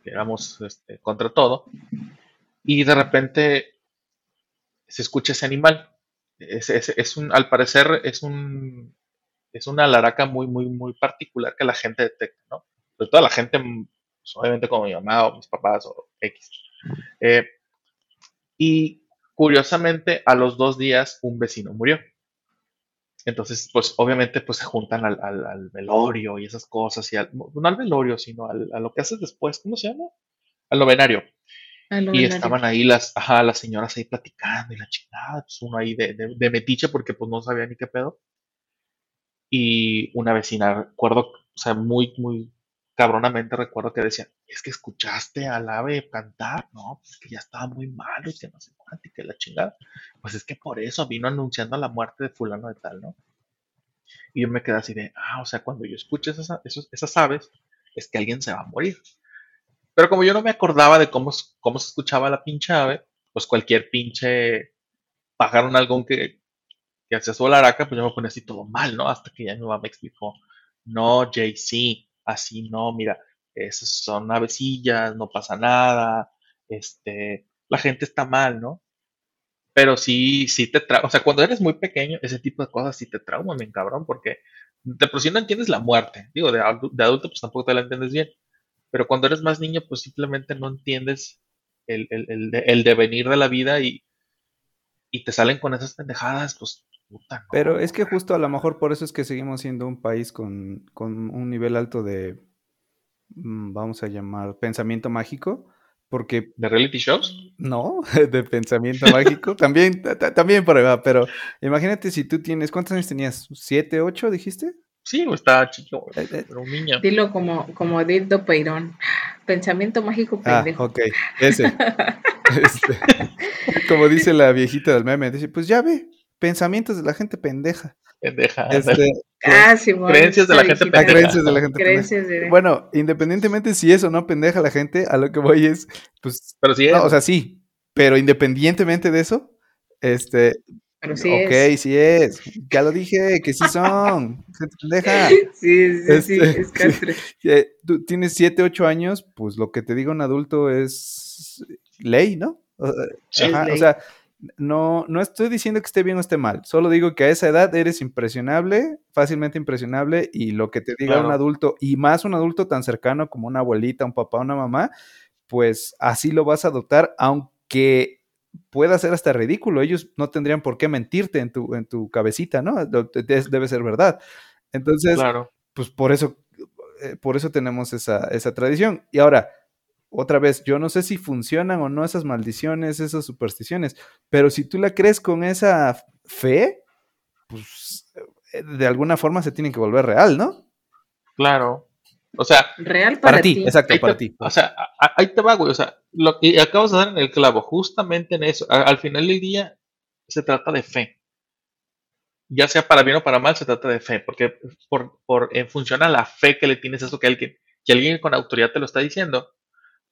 éramos este, contra todo, y de repente se escucha ese animal. Es, un, al parecer es un es una laraca muy, muy, muy particular que la gente detecta, ¿no? Pero toda la gente, pues, obviamente como mi mamá o mis papás o X. Eh, y curiosamente, a los dos días un vecino murió. Entonces, pues obviamente pues se juntan al, al, velorio y esas cosas, y al, no al velorio, sino al, a lo que haces después, ¿cómo se llama? Al novenario. Y estaban ahí las, ajá, las señoras ahí platicando y la chingada, pues uno ahí de, de, metiche porque pues no sabía ni qué pedo. Y una vecina, recuerdo, o sea, muy, muy cabronamente recuerdo que decía, es que escuchaste al ave cantar, no, pues que ya estaba muy malo y que no sé cuánto y que la chingada. Pues es que por eso vino anunciando la muerte de fulano de tal, ¿no? Y yo me quedé así de, ah, o sea, cuando yo escucho esas, esas aves, es que alguien se va a morir. Pero como yo no me acordaba de cómo, cómo se escuchaba la pinche ave, pues cualquier pinche pájaro algún que, que hacía su laraca, pues yo me ponía así todo mal, ¿no? Hasta que ya mi mamá me explicó, no, JC, así no, mira, esas son avecillas, no pasa nada, este, la gente está mal, ¿no? Pero sí, sí te trauma. O sea, cuando eres muy pequeño, ese tipo de cosas sí te trauman, bien cabrón, porque de por sí no entiendes la muerte. Digo, de, de adulto, pues tampoco te la entiendes bien. Pero cuando eres más niño, pues simplemente no entiendes el, el, el, el devenir de la vida y, y te salen con esas pendejadas, pues puta, no. Pero es que justo a lo mejor por eso es que seguimos siendo un país con, con un nivel alto de, mm, vamos a llamar, pensamiento mágico, porque ¿De reality shows? no, de pensamiento mágico, también, ta- ta- también por ahí va, pero imagínate si tú tienes, ¿cuántos años tenías? ¿Siete, ocho, dijiste? Sí, güey, estaba chico, güey, Eh, eh, pero un niño. Dilo como, como Dildo Peirón. Pensamiento mágico Ah, pendejo. ok, ese. Este, como dice la viejita del meme, dice, pues ya ve, pensamientos de la gente pendeja. Pendeja. Este, Ah, Simón. Creencias de la gente. Ah, creencias de la gente pendeja. Creencias de Bueno, independientemente si es o no pendeja la gente, a lo que voy es, pues, Pero sí, no, es, o sea, sí, pero independientemente de eso, este, Pero sí ok, es. sí es, ya lo dije, que sí son, gente pendeja. Sí, sí, sí, Este, es castre. Tú tienes 7, 8 años, pues lo que te diga un adulto es ley, ¿no? O- Sí. ajá, Es o ley. sea, no, no estoy diciendo que esté bien o esté mal, solo digo que a esa edad eres impresionable, fácilmente impresionable, y lo que te diga un adulto, y más un adulto tan cercano como una abuelita, un papá, una mamá, pues así lo vas a adoptar, aunque pueda ser hasta ridículo, ellos no tendrían por qué mentirte en tu, en tu cabecita, ¿no? Debe ser verdad. Entonces, claro. pues por eso, eh, por eso tenemos esa, esa tradición. Y ahora, otra vez, yo no sé si funcionan o no esas maldiciones, esas supersticiones, pero si tú la crees con esa fe, pues eh, de alguna forma se tiene que volver real, ¿no? Claro. O sea, Real para, Para, ti, exacto, ahí para te, ti. o sea, ahí te va, güey. O sea, lo que acabas de dar en el clavo, justamente en eso. Al final del día se trata de fe. Ya sea para bien o para mal, se trata de fe. Porque por, por, en función a la fe que le tienes a eso que alguien, que alguien con autoridad te lo está diciendo,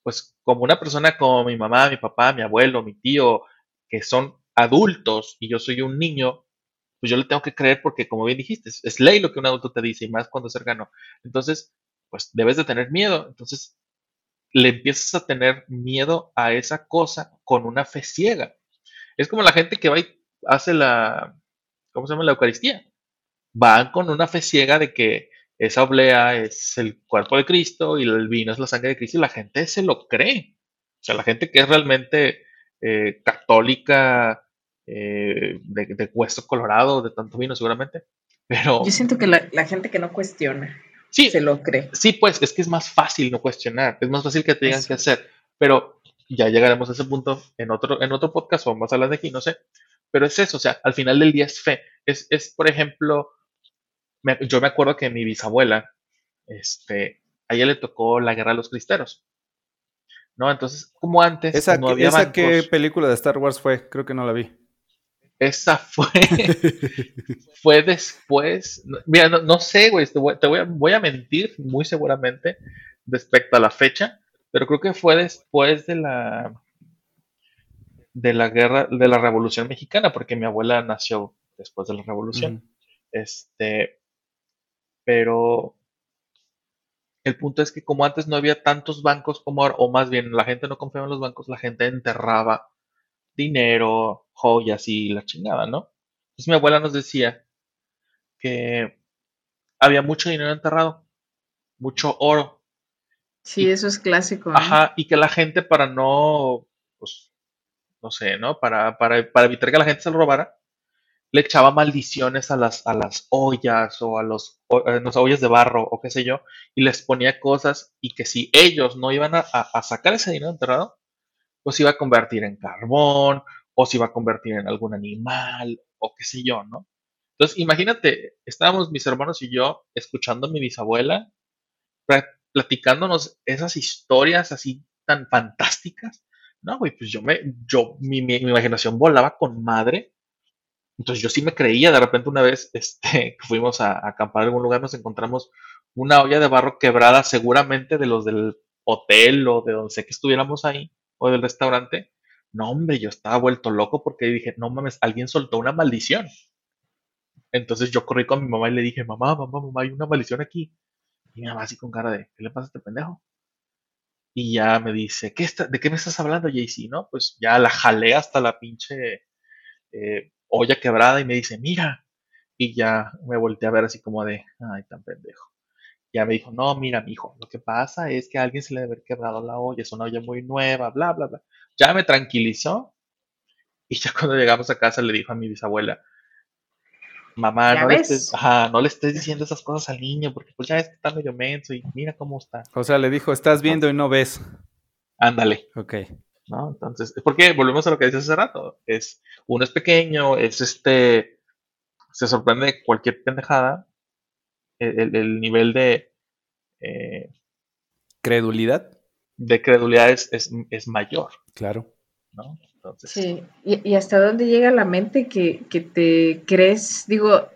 pues como una persona como mi mamá, mi papá, mi abuelo, mi tío, que son adultos y yo soy un niño, pues yo le tengo que creer porque, como bien dijiste, es, ley lo que un adulto te dice y más cuando es cercano. Entonces, pues debes de tener miedo. Entonces, le empiezas a tener miedo a esa cosa con una fe ciega. Es como la gente que va y hace la, ¿cómo se llama? La Eucaristía. Van con una fe ciega de que esa oblea es el cuerpo de Cristo y el vino es la sangre de Cristo y la gente se lo cree. O sea, la gente que es realmente eh, católica, eh, de, de hueso colorado, de tanto vino seguramente. Pero Yo siento que la, la gente que no cuestiona sí, se lo cree. Sí, pues es que es más fácil no cuestionar, es más fácil que te digan qué hacer, pero ya llegaremos a ese punto en otro, en otro podcast o más adelante aquí, no sé, pero es eso, o sea, al final del día es fe, es, es por ejemplo, me- yo me acuerdo que mi bisabuela, este, a ella le tocó la guerra de los cristeros, ¿no? Entonces, como antes ¿Esa, no había esa qué bancos, película de Star Wars fue? Creo que no la vi. esa fue, fue después, mira, no, no sé, güey, te, voy, te voy a, voy a mentir muy seguramente respecto a la fecha, pero creo que fue después de la de la guerra, de la Revolución Mexicana, porque mi abuela nació después de la Revolución. Este, pero el punto es que como antes no había tantos bancos como ahora, o más bien la gente no confiaba en los bancos, la gente enterraba dinero, joyas y la chingada, ¿no? Entonces mi abuela nos decía que había mucho dinero enterrado, mucho oro, Sí, eso es clásico. ¿eh? ajá, y que la gente para no, pues, no sé, ¿no? Para, para, para evitar que la gente se lo robara, le echaba maldiciones a las, a las ollas o a los, las ollas de barro o qué sé yo, y les ponía cosas y que si ellos no iban a, a- sacar ese dinero enterrado, pues iba a convertir en carbón o se iba a convertir en algún animal o qué sé yo, ¿no? Entonces, imagínate, estábamos mis hermanos y yo escuchando a mi bisabuela platicándonos esas historias así tan fantásticas. No, güey, pues yo me, yo, mi- mi imaginación volaba con madre. Entonces yo sí me creía, de repente una vez, este, fuimos a, a acampar en algún lugar, nos encontramos una olla de barro quebrada, seguramente de los del hotel o de donde sé que estuviéramos ahí, o del restaurante. No, hombre, yo estaba vuelto loco porque dije, no mames, alguien soltó una maldición. Entonces yo corrí con mi mamá y le dije, mamá, mamá, mamá, hay una maldición aquí. Y mi mamá así con cara de, ¿qué le pasa a este pendejo? Y ya me dice, ¿qué está, ¿de qué me estás hablando, JC? No, pues ya la jalé hasta la pinche, eh, olla quebrada y me dice, mira. Y ya me volteé a ver así como de, ay, tan pendejo. Ya me dijo, no, mira, mijo, lo que pasa es que a alguien se le debe haber quebrado la olla, es una olla muy nueva, bla, bla, bla. Ya me tranquilizó. Y ya cuando llegamos a casa le dijo a mi bisabuela, mamá, ¿Ya no le, estés, ajá, no le estés diciendo esas cosas al niño, porque pues ya está medio menso y mira cómo está. O sea, le dijo, estás viendo y no ves. Ándale. Ok. ¿No? Entonces, porque volvemos a lo que dices hace rato, es, uno es pequeño, es este, se sorprende de cualquier pendejada, el, el- el nivel de, eh, Credulidad. de credulidad es, es, es mayor, Claro. ¿no? Entonces, Sí, y, y hasta dónde llega la mente que, que te crees, digo,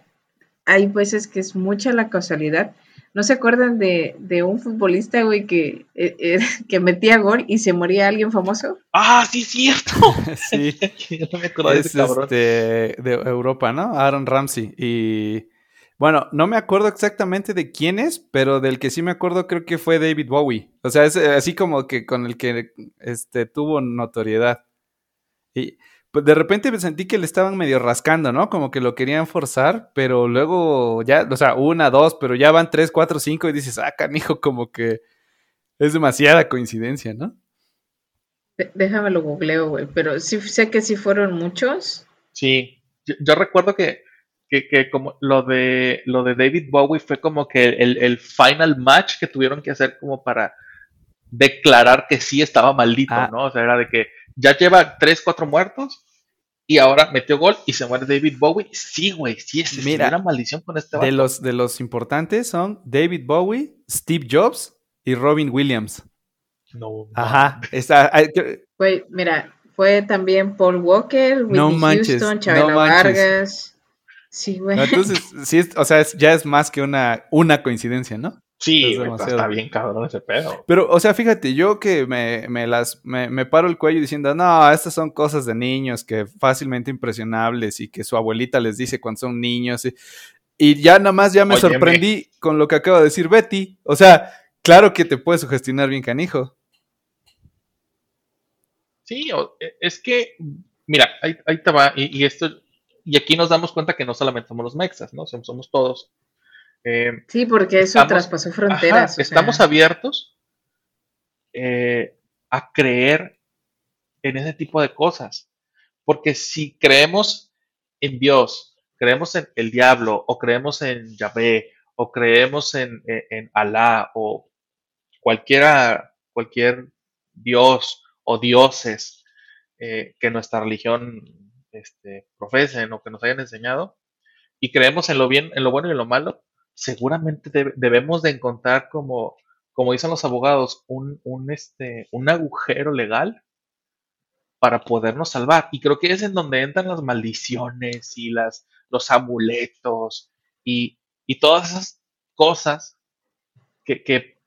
hay veces que es mucha la casualidad. ¿No se acuerdan de, de un futbolista, güey, que, eh, eh, que metía gol y se moría alguien famoso? ¡ah, sí, es cierto! Sí. Yo no me acuerdo de es ese cabrón. este, de Europa, ¿no? Aaron Ramsey. Y bueno, no me acuerdo exactamente de quién es, pero del que sí me acuerdo creo que fue David Bowie. O sea, es eh, así como que con el que este, tuvo notoriedad. Y de repente me sentí que le estaban medio rascando, ¿no? Como que lo querían forzar, pero luego ya, o sea, una, dos, pero ya van tres, cuatro, cinco y dices, ah, canijo, como que es demasiada coincidencia, ¿no? Déjame lo googleo, güey, pero sí sé que sí fueron muchos. Sí, yo, yo recuerdo que, que, que como lo de, lo de David Bowie fue como que el, el final match que tuvieron que hacer como para declarar que sí estaba maldito, Ah. ¿no? O sea, era de que ya lleva 3, 4 muertos y ahora metió gol y se muere David Bowie. Sí, güey, sí, es Mira, una maldición con este De los, de los importantes son David Bowie, Steve Jobs y Robin Williams. No, Ajá. Está, Güey, mira, fue también Paul Walker, Whitney No manches, Houston, Chabela no manches. Vargas. Sí, güey. no, entonces, sí, es- o sea, es- ya es más que una, una coincidencia, ¿no? Sí, es güey, demasiado. está bien cabrón ese pedo. Pero, o sea, fíjate, yo que me, me las, me, me paro el cuello diciendo, no, estas son cosas de niños que fácilmente impresionables y que su abuelita les dice cuando son niños. Y, y ya nada más ya me Óyeme. sorprendí con lo que acaba de decir Betty. O sea, claro que te puedes sugestionar bien canijo. Sí, e- es que, mira, ahí, ahí te va, y, y esto, y aquí nos damos cuenta que no solamente somos los mexas, ¿no? Somos, somos todos. Eh, Sí, porque eso Estamos- traspasó Ajá, fronteras. sea. estamos abiertos eh, a creer en ese tipo de cosas. Porque si creemos en Dios, creemos en el diablo, o creemos en Yahvé, o creemos en, en, en Alá, o cualquiera, cualquier Dios o dioses eh, que nuestra religión este, profesen o que nos hayan enseñado, y creemos en lo bien, en lo bueno y en lo malo, seguramente debe- debemos de encontrar como, como dicen los abogados, un, un, este, un agujero legal para podernos salvar. Y creo que es en donde entran las maldiciones y las, los amuletos y, y todas esas cosas que, que,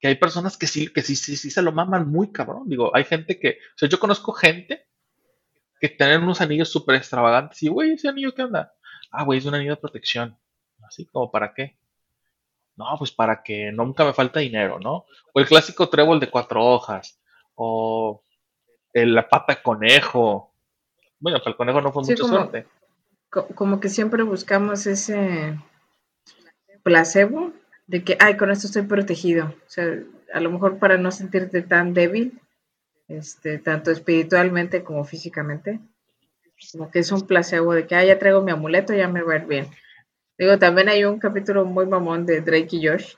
que hay personas que sí, que sí, sí, sí se lo maman muy cabrón. Digo, hay gente que, o sea, yo conozco gente que tienen unos anillos súper extravagantes y, güey, ese anillo, ¿qué onda? Ah, güey, es un anillo de protección. Así como, ¿para qué? No, pues para que nunca me falta dinero, ¿no? O el clásico trébol de cuatro hojas. O el- la pata de conejo. Bueno, para el conejo no fue Sí, mucha como- suerte. Co- como que siempre buscamos ese placebo de que, ay, con esto estoy protegido. O sea, a lo mejor para no sentirte tan débil, este, tanto espiritualmente como físicamente. Como que es un placebo de que, ah, ya traigo mi amuleto, ya me va a ir bien. Digo, también hay un capítulo muy mamón de Drake y Josh,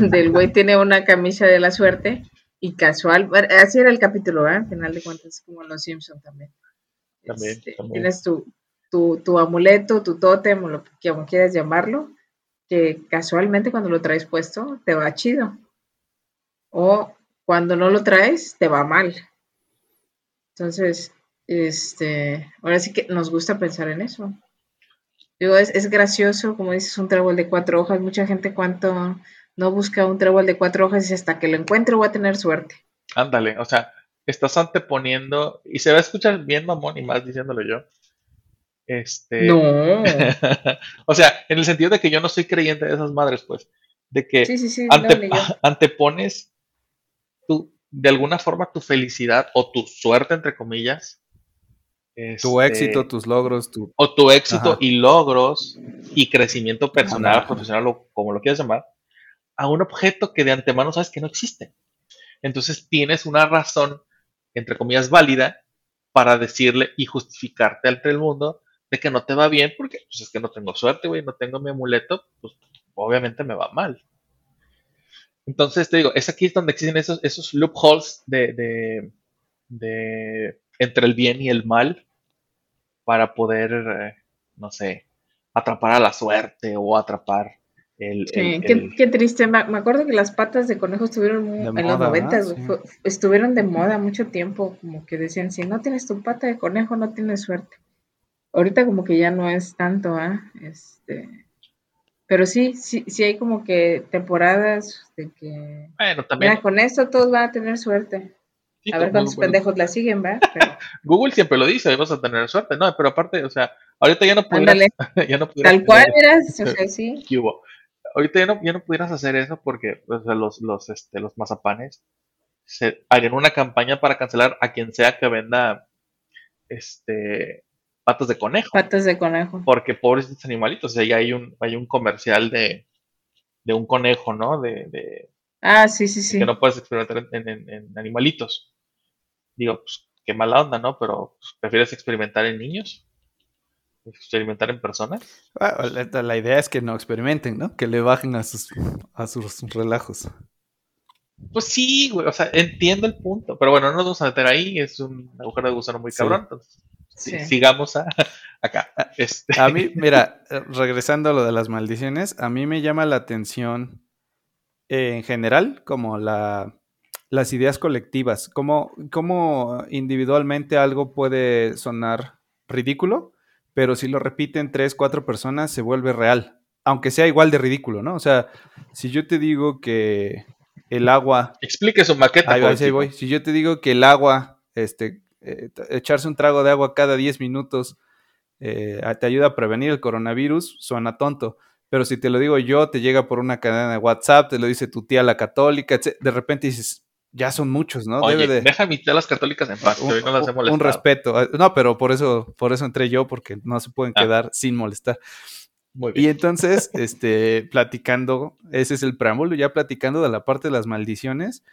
donde el güey tiene una camisa de la suerte y casual, así era el capítulo, ¿eh? Al final de cuentas, como los Simpson también. También, Este, también. Tienes tu, tu, tu amuleto, tu tótem, o lo que como quieras llamarlo, que casualmente cuando lo traes puesto te va chido. O cuando no lo traes, te va mal. Entonces, este, ahora sí que nos gusta pensar en eso. Digo, es, es gracioso, como dices, un trébol de cuatro hojas. Mucha gente cuánto no busca un trébol de cuatro hojas y hasta que lo encuentre voy a tener suerte. Ándale, o sea, estás anteponiendo, y se va a escuchar bien mamón y más diciéndolo yo. Este, No. o sea, en el sentido de que yo no soy creyente de esas madres, pues, de que Sí, sí, ante- antepones tu, de alguna forma tu felicidad o tu suerte, entre comillas, Tu este, éxito, tus logros, tu... o tu éxito Ajá. y logros y crecimiento personal, Ajá. profesional o como lo quieras llamar, a un objeto que de antemano sabes que no existe. Entonces tienes una razón, entre comillas, válida para decirle y justificarte ante el mundo de que no te va bien porque pues es que no tengo suerte, güey, no tengo mi amuleto, pues obviamente me va mal. Entonces te digo, es aquí donde existen esos, esos loopholes de, de, de entre el bien y el mal para poder, eh, no sé, atrapar a la suerte o atrapar el... Sí, el- qué, el- qué triste. Me, me acuerdo que las patas de conejo estuvieron mu- De en moda, los noventas, Sí. estuvieron de moda mucho tiempo, como que decían, si no tienes tu pata de conejo, no tienes suerte. Ahorita como que ya no es tanto, ¿ah? Este, pero sí, sí, sí hay como que temporadas de que, Bueno, también... mira, con esto todos van a tener suerte. A ver cuántos pendejos la siguen, ¿va? Pero, Google siempre lo dice, vamos a tener suerte, ¿no? Pero aparte, o sea, ahorita ya no pudieras... ya no pudieras tal cual, miras, o sea, sí. ¿Qué hubo? Ahorita ya no, ya no pudieras hacer eso porque o sea, los, los, este, los mazapanes se harían una campaña para cancelar a quien sea que venda este patas de conejo. Patas de conejo. Porque pobres animalitos, o sea, ya hay un, hay un comercial de, de un conejo, ¿no? De, de- Ah, sí, sí, sí. que no puedes experimentar en, en- en animalitos. Digo, pues qué mala onda, ¿no? Pero pues, prefieres experimentar en niños, experimentar en personas. Ah, la, la idea es que no experimenten, ¿no? Que le bajen a sus, a sus relajos. Pues sí, güey, o sea, entiendo el punto, pero bueno, no nos vamos a meter ahí, es un agujero de gusano muy Sí. cabrón, entonces sí, sigamos a, acá. Este, A mí, mira, regresando a lo de las maldiciones, a mí me llama la atención eh, en general como la, las ideas colectivas, cómo, cómo individualmente algo puede sonar ridículo, pero si lo repiten tres, cuatro personas se vuelve real, aunque sea igual de ridículo, ¿no? O sea, si yo te digo que el agua explique su maqueta. Ahí ahí voy. Si yo te digo que el agua, este, eh, echarse un trago de agua cada 10 minutos eh, te ayuda a prevenir el coronavirus, suena tonto. Pero si te lo digo yo, te llega por una cadena de WhatsApp, te lo dice tu tía la católica, etc. de repente dices, ya son muchos, ¿no? Oye, Debe de deja a las católicas en paz, que un, hoy no las he molestado. un respeto. No, pero por eso, por eso entré yo, porque no se pueden Ah. quedar sin molestar. Muy Y bien. entonces, este, platicando, ese es el preámbulo, ya platicando de la parte de las maldiciones.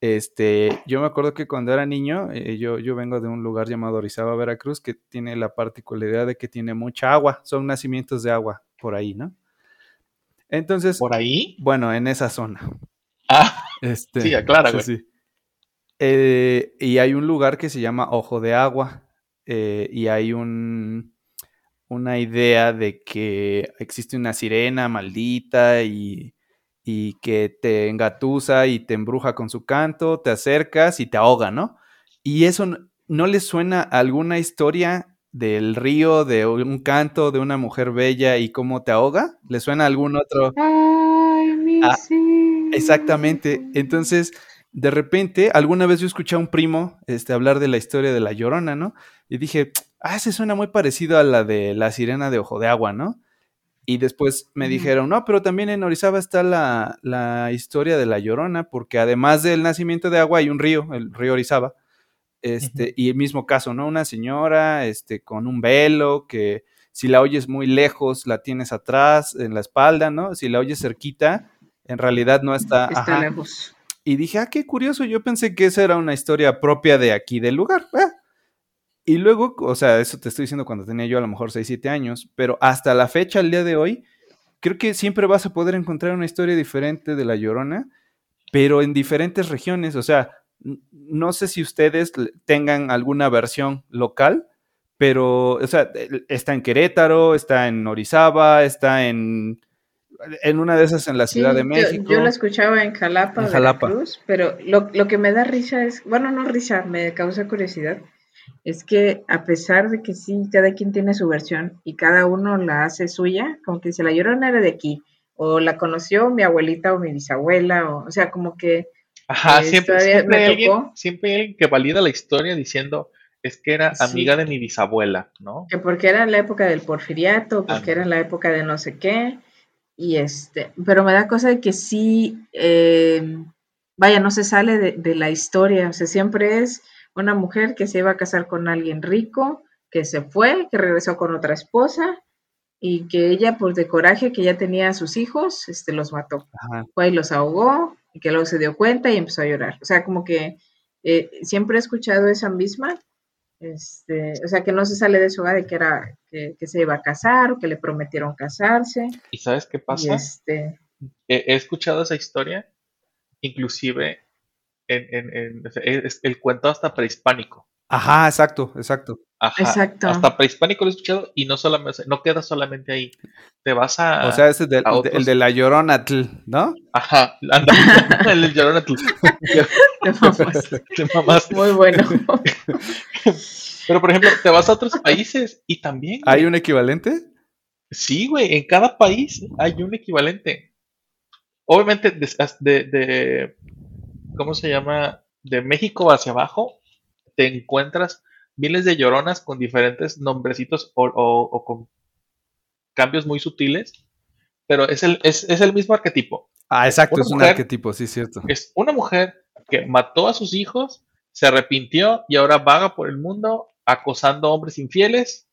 Este, yo me acuerdo que cuando era niño, eh, yo, yo vengo de un lugar llamado Orizaba, Veracruz, que tiene la particularidad de que tiene mucha agua, son nacimientos de agua por ahí, ¿no? Entonces, ¿Por ahí? bueno, en esa zona. Ah, Este, Sí, aclara, güey. sí. Eh, y hay un lugar que se llama Ojo de Agua. eh, y hay un, una idea de que existe una sirena maldita y, y que te engatusa y te embruja con su canto, te acercas y te ahoga, ¿no? Y eso no, ¿no les suena a alguna historia del río, de un canto de una mujer bella y cómo te ahoga? ¿Les suena a algún otro? Ay, mi Ah, sí. Exactamente. Entonces, de repente, alguna vez yo escuché a un primo este, hablar de la historia de la Llorona, ¿no? Y dije, ah, se suena muy parecido a la de la sirena de Ojo de Agua, ¿no? Y después me dijeron, no, pero también en Orizaba está la, la historia de la Llorona, porque además del nacimiento de agua hay un río, el río Orizaba, este, y el mismo caso, ¿no? Una señora, este, con un velo, que si la oyes muy lejos, la tienes atrás, en la espalda, ¿no? Si la oyes cerquita, en realidad no está... Está ajá. lejos. Y dije, ah, qué curioso, yo pensé que esa era una historia propia de aquí del lugar. ah. Y luego, o sea, eso te estoy diciendo cuando tenía yo a lo mejor 6, 7 años, pero hasta la fecha, al día de hoy, creo que siempre vas a poder encontrar una historia diferente de La Llorona, pero en diferentes regiones. O sea, no sé si ustedes tengan alguna versión local, pero, o sea, está en Querétaro, está en Orizaba, está en, en una de esas en la Sí, Ciudad de México. Yo, la escuchaba en Jalapa, En Jalapa. Veracruz, pero lo, lo que me da risa es, bueno, no risa, me causa curiosidad, es que a pesar de que sí, cada quien tiene su versión y cada uno la hace suya, como que dice, la llorona era de aquí, o la conoció mi abuelita o mi bisabuela, o, o sea, como que Ajá, Eh, siempre, siempre, me hay alguien, siempre hay alguien que valida la historia diciendo es que era Sí. amiga de mi bisabuela, ¿no? que porque era en la época del porfiriato, porque Ah. era en la época de no sé qué, y este, pero me da cosa de que sí, eh, vaya, no se sale de, de la historia, o sea, siempre es una mujer que se iba a casar con alguien rico, que se fue, que regresó con otra esposa y que ella, por de coraje que ya tenía a sus hijos, este, los mató. Ajá. Fue y los ahogó y que luego se dio cuenta y empezó a llorar. O sea, como que eh, siempre he escuchado esa misma, este, o sea, que no se sale de su hogar de que era que, que se iba a casar o que le prometieron casarse. ¿Y sabes qué pasa? este, He, he escuchado esa historia, inclusive en, en- en- es el cuento hasta prehispánico. Ajá, exacto, exacto. Ajá, Exacto. Hasta prehispánico lo he escuchado y no solamente, no queda solamente ahí. Te vas a. O sea, ese es del- de, el de la llorona, tl, ¿no? Ajá, anda, el llorón a tu- te mamas. te mamaste. muy bueno. Pero por ejemplo, te vas a otros países y también. güey, ¿Hay un equivalente? Sí, güey, en cada país hay un equivalente. Obviamente, de, de- de- ¿cómo se llama? De México hacia abajo, te encuentras miles de lloronas con diferentes nombrecitos o, o- o con cambios muy sutiles, pero es el, es, es el mismo arquetipo. Ah, exacto, Una es un arquetipo, sí, cierto. Es una mujer que mató a sus hijos, se arrepintió y ahora vaga por el mundo acosando hombres infieles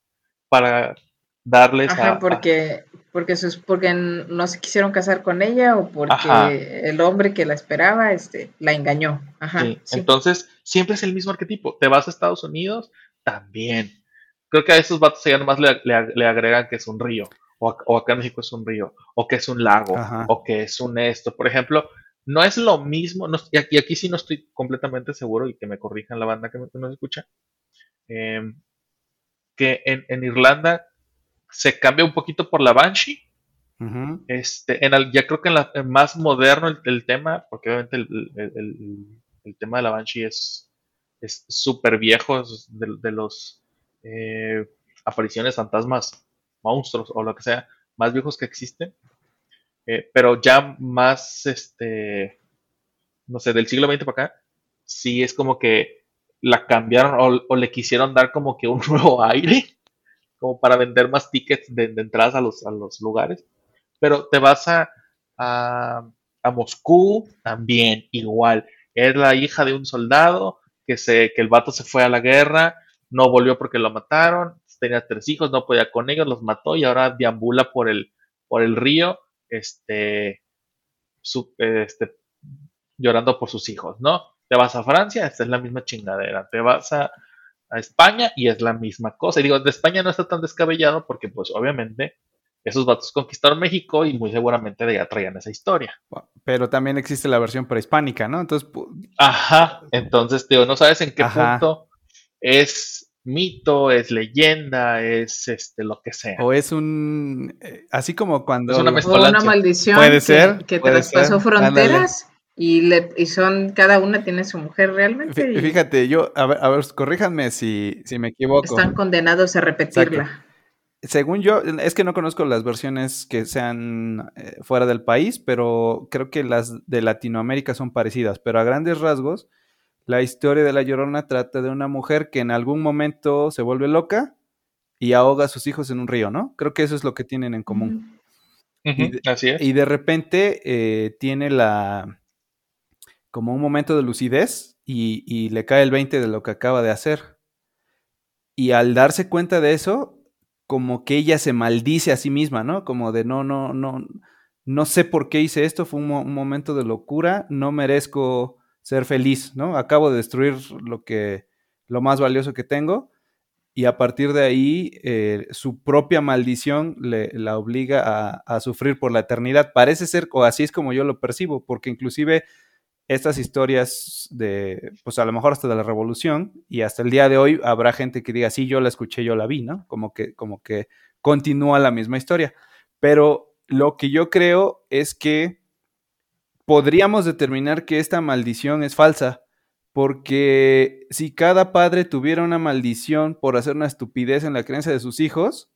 para darles a- Ajá, a, porque, porque, sus, porque no se quisieron casar con ella o porque Ajá. el hombre que la esperaba este, la engañó. Ajá, Sí, sí. Entonces, siempre es el mismo arquetipo. Te vas a Estados Unidos, también. Creo que a esos vatos ya nomás le, le- le agregan que es un río, o, o acá en México es un río, o que es un lago, Ajá. o que es un esto. Por ejemplo, no es lo mismo, no- y aquí, y aquí sí no estoy completamente seguro y que me corrijan la banda que, me- que nos escucha, em, que en, en Irlanda se cambia un poquito por la Banshee. Este, en el- ya creo que en la en más moderno el, el tema, porque obviamente el, el- tema de la Banshee es es súper viejo, es de, de los eh, apariciones fantasmas, monstruos o lo que sea, más viejos que existen, Eh, pero ya más, este, no sé, del siglo XX para acá, sí es como que la cambiaron o, o le quisieron dar como que un nuevo aire, como para vender más tickets de, entradas a los, a los lugares. Pero te vas a, a, Moscú también, igual. Es la hija de un soldado que, se, que el vato se fue a la guerra, no volvió porque lo mataron, tenía tres hijos, no podía con ellos, los mató y ahora deambula por el, por el río, este, este, llorando por sus hijos, ¿no? Te vas a Francia, esta es la misma chingadera. Te vas a, a España y es la misma cosa. Y digo, de España no está tan descabellado porque, pues, obviamente, esos vatos conquistaron México y muy seguramente de allá traían esa historia. Pero también existe la versión prehispánica, ¿no? Entonces, Ajá, entonces, digo, no sabes en qué Ajá. punto es mito, es leyenda, es este lo que sea. o es un... eh, así como cuando... Es una O mezcolanza. una maldición Puede que, ser, que traspasó fronteras y, le, y son, cada una tiene su mujer realmente y Fíjate, yo, a ver, a ver, corríjanme si, si me equivoco. están condenados a repetirla. Según yo, es que no conozco las versiones que sean eh, fuera del país, pero creo que las de Latinoamérica son parecidas. Pero a grandes rasgos, la historia de La Llorona trata de una mujer que en algún momento se vuelve loca y ahoga a sus hijos en un río, ¿no? Creo que eso es lo que tienen en común. Ujú, y de- así es. Y de repente eh, tiene la como un momento de lucidez y, le cae el 20 de lo que acaba de hacer. Y al darse cuenta de eso, como que ella se maldice a sí misma, ¿no? Como de no, no, no, no sé por qué hice esto, fue un momento de locura, no merezco ser feliz, ¿no? Acabo de destruir lo que, lo más valioso que tengo. Y a partir de ahí, eh, su propia maldición le, la obliga a, a sufrir por la eternidad. Parece ser, o así es como yo lo percibo, porque inclusive estas historias de, pues a lo mejor hasta de la revolución, y hasta el día de hoy habrá gente que diga, sí, yo la escuché, yo la vi, ¿no? Como que, como que continúa la misma historia. Pero lo que yo creo es que podríamos determinar que esta maldición es falsa, porque si cada padre tuviera una maldición por hacer una estupidez en la creencia de sus hijos,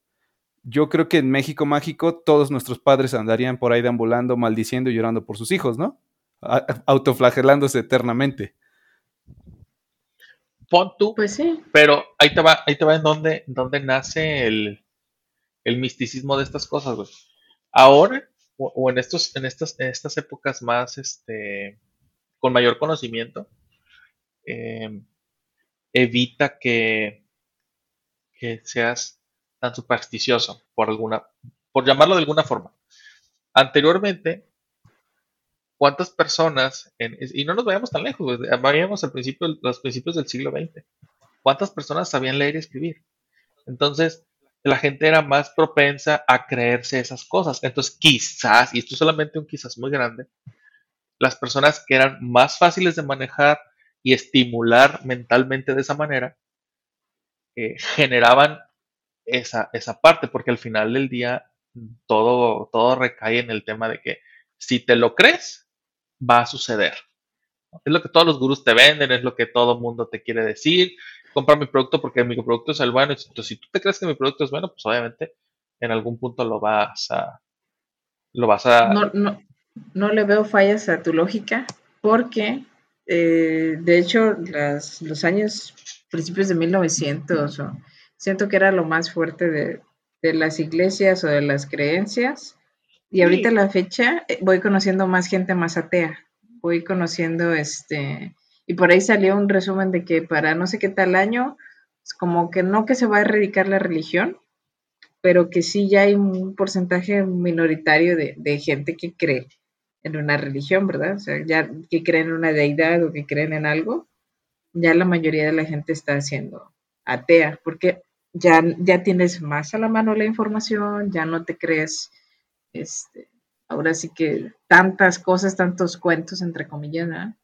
yo creo que en México Mágico todos nuestros padres andarían por ahí deambulando, maldiciendo y llorando por sus hijos, ¿no? Autoflagelándose eternamente. Pon tú, Pues sí, pero ahí te va, ahí te va en donde, en donde nace el, el misticismo de estas cosas, güey. Ahora, o, o en estos, en estas, en estas épocas más, este, con mayor conocimiento, eh, evita que, que seas tan supersticioso, por alguna, por llamarlo de alguna forma. Anteriormente, ¿cuántas personas, y no nos vayamos tan lejos, vayamos al principio, los principios del siglo XX, ¿cuántas personas sabían leer y escribir? Entonces, la gente era más propensa a creerse esas cosas. Entonces, quizás, y esto es solamente un quizás muy grande, las personas que eran más fáciles de manejar y estimular mentalmente de esa manera, eh, generaban esa, esa parte, porque al final del día todo, todo recae en el tema de que si te lo crees, va a suceder. Es lo que todos los gurús te venden, es lo que todo mundo te quiere decir. Compra mi producto porque mi producto es el bueno. Entonces, si tú te crees que mi producto es bueno, pues obviamente en algún punto lo vas a... Lo vas a... No, no, no le veo fallas a tu lógica porque, eh, de hecho, las, los años, principios de 1900, siento que era lo más fuerte de, de las iglesias o de las creencias. Y ahorita la fecha eh, voy conociendo más gente más atea. Voy conociendo este. Y por ahí salió un resumen de que para no sé qué tal año, es como que no que se va a erradicar la religión, pero que sí ya hay un porcentaje minoritario de, de gente que cree en una religión, ¿verdad? O sea, ya que creen en una deidad o que creen en algo, ya la mayoría de la gente está siendo atea, porque ya, ya tienes más a la mano la información, ya no te crees, este, ahora sí que tantas cosas, tantos cuentos, entre comillas, ¿no?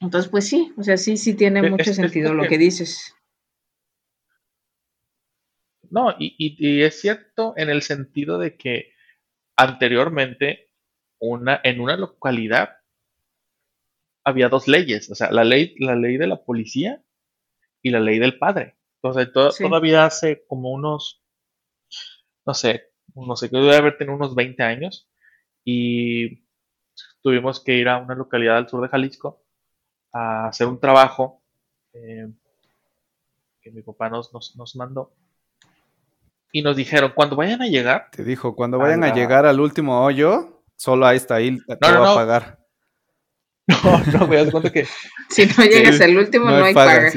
Entonces, pues sí, o sea, sí, sí tiene mucho sentido lo que dices. No, y, y, es cierto en el sentido de que anteriormente una, en una localidad había dos leyes, o sea, la ley, la ley de la policía y la ley del padre. Entonces, todavía hace como unos, no sé, no sé, que debe haber tenido unos 20 años y tuvimos que ir a una localidad al sur de Jalisco a hacer un trabajo eh, que mi papá nos, nos, mandó. Y nos dijeron, cuando vayan a llegar... Te dijo, cuando vayan a, llegar al último hoyo, solo ahí está, ahí te no, va a pagar. No, no, me das cuenta que... si no llegas al último, no, hay paga.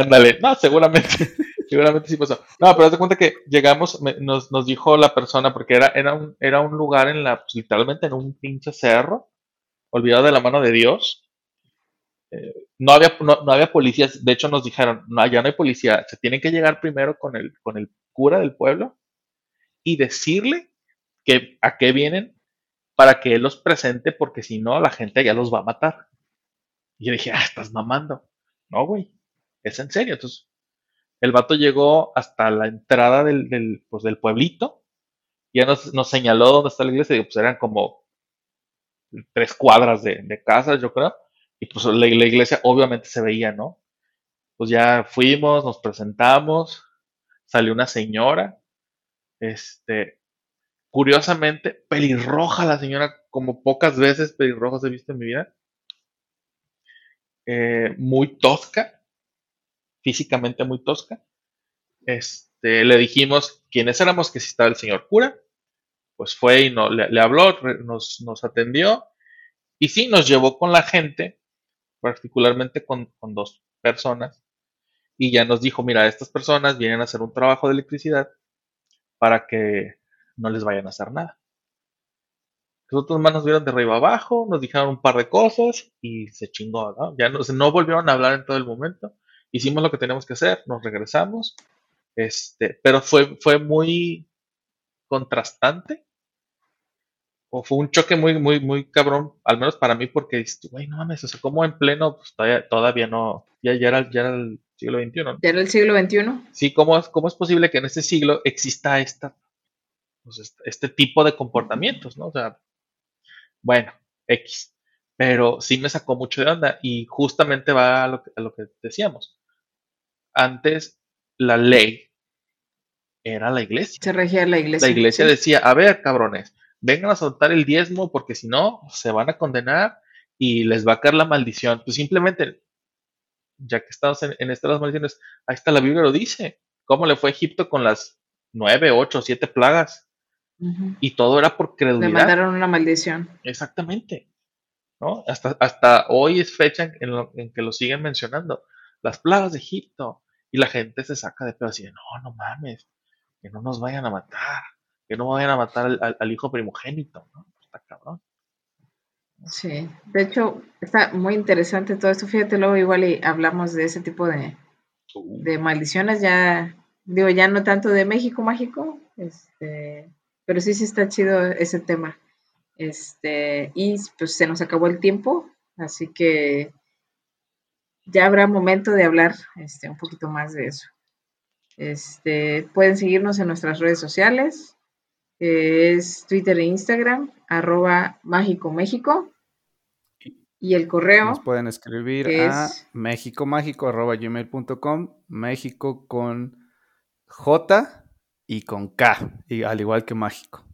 Ándale, no, seguramente, seguramente sí pasó. No, pero haz cuenta que llegamos, nos, nos dijo la persona, porque era, era, un, era un lugar en la, pues, literalmente en un pinche cerro, olvidado de la mano de Dios. Eh, no, había, no, había policías, de hecho nos dijeron, no, ya no hay policía, se tienen que llegar primero con el, con el cura del pueblo y decirle que a qué vienen para que él los presente, porque si no, la gente ya los va a matar. Y yo dije, ah, estás mamando. No, güey es en serio. Entonces, el vato llegó hasta la entrada del, del, pues, del pueblito, ya nos, nos, señaló dónde está la iglesia, y pues eran como tres cuadras de, de casas, yo creo, y pues la, la, iglesia obviamente se veía, ¿no? Pues ya fuimos, nos presentamos, salió una señora, este, curiosamente, pelirroja la señora, como pocas veces pelirrojos he visto en mi vida, eh, muy tosca, físicamente muy tosca. Este, le dijimos quiénes éramos, que si estaba el señor cura, pues fue y no, le, habló, nos, nos, atendió y sí, nos llevó con la gente, particularmente con, dos personas, y ya nos dijo, mira, estas personas vienen a hacer un trabajo de electricidad para que no les vayan a hacer nada. Los otros más nos vieron de arriba abajo, nos dijeron un par de cosas y se chingó. Ya no, no volvieron a hablar en todo el momento hicimos lo que teníamos que hacer, nos regresamos, este, pero fue, fue muy contrastante, o fue un choque muy, muy, muy cabrón, al menos para mí, porque, güey, no mames, o sea, como en pleno, pues todavía, todavía no, ya, ya, era, ya era el siglo XXI. ¿no? ¿Ya era el siglo XXI? Sí, ¿cómo es, cómo es posible que en este siglo exista esta, pues, este, este tipo de comportamientos, ¿no? O sea, bueno, X. Pero sí me sacó mucho de onda y justamente va a lo a lo que decíamos antes la ley era la iglesia. Se regía la iglesia. La iglesia decía, a ver, cabrones, vengan a soltar el diezmo porque si no, se van a condenar y les va a caer la maldición. Pues simplemente, ya que estamos en, estas maldiciones, ahí está la Biblia lo dice. ¿Cómo le fue a Egipto con las nueve, ocho, siete plagas? Y todo era por credulidad. Le mandaron una maldición. Exactamente. ¿no? Hasta, hasta hoy es fecha en que lo siguen mencionando las plagas de Egipto. Y la gente se saca de pedo así de, no, no mames, que no nos vayan a matar, que no vayan a matar al, al- al hijo primogénito, ¿no? Está cabrón. Sí, de hecho, está muy interesante todo esto. Fíjate, luego igual y hablamos de ese tipo de, Uh, de maldiciones, ya, digo, ya no tanto de México mágico, este, pero sí, sí está chido ese tema. Este, y pues se nos acabó el tiempo, así que ya habrá momento de hablar este, un poquito más de eso. Este, pueden seguirnos en nuestras redes sociales, eh, es Twitter e Instagram, arroba mágico México, y el correo. Nos pueden escribir a es- mexicomágico.gmail.com México con J y con K, y al igual que mágico.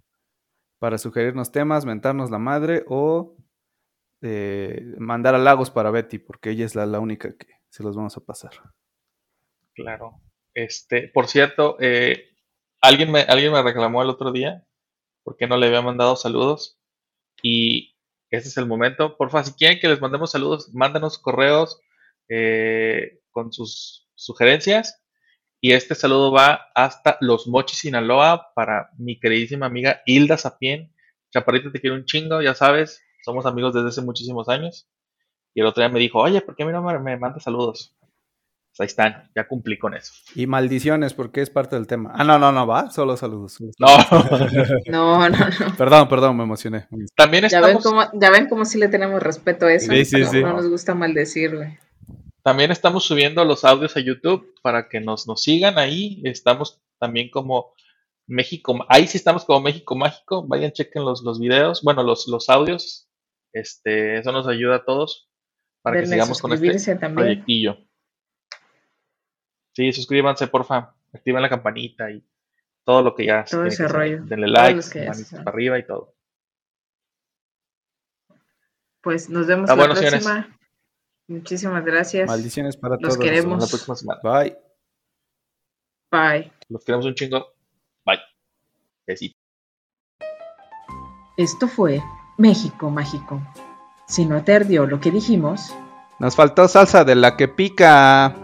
Para sugerirnos temas, mentarnos la madre o eh, mandar halagos para Betty, porque ella es la, única que se los vamos a pasar. Claro. Este, por cierto, eh, alguien me, alguien me reclamó el otro día porque no le había mandado saludos. Y este es el momento. Porfa, si quieren que les mandemos saludos, mándenos correos eh, con sus sugerencias. Y este saludo va hasta Los Mochis, Sinaloa, para mi queridísima amiga Hilda Sapien. Chaparrita, te quiero un chingo, ya sabes, somos amigos desde hace muchísimos años. Y el otro día me dijo, oye, ¿por qué a mí no me, me mandas saludos? Pues ahí están, ya cumplí con eso. Y maldiciones, porque es parte del tema. Ah, no, no, no, va, solo saludos. solo No, No, no, no. Perdón, perdón, me emocioné. también Ya ven estamos, cómo, ya ven cómo sí le tenemos respeto a eso. Sí, sí, no, sí. no nos gusta maldecir, güey. también estamos subiendo los audios a YouTube para que nos, nos sigan ahí. Estamos también como México, ahí sí estamos como México Mágico. Vayan, chequen los, los videos, bueno, los, los audios. Este, eso nos ayuda a todos para que sigamos con este también. proyectillo. Sí, suscríbanse, porfa. Activen la campanita y todo lo que ya se Todo tiene ese que hacer. rollo. Denle like, los manitas se- para arriba y todo. Pues nos vemos Ah, la bueno, señores. próxima. Muchísimas gracias. Maldiciones para Los todos. queremos. La próxima semana. Bye. Bye. Los queremos un chingo. Bye. Besito. Esto fue México Mágico. Si no te ardió lo que dijimos, Nos faltó salsa de la que pica.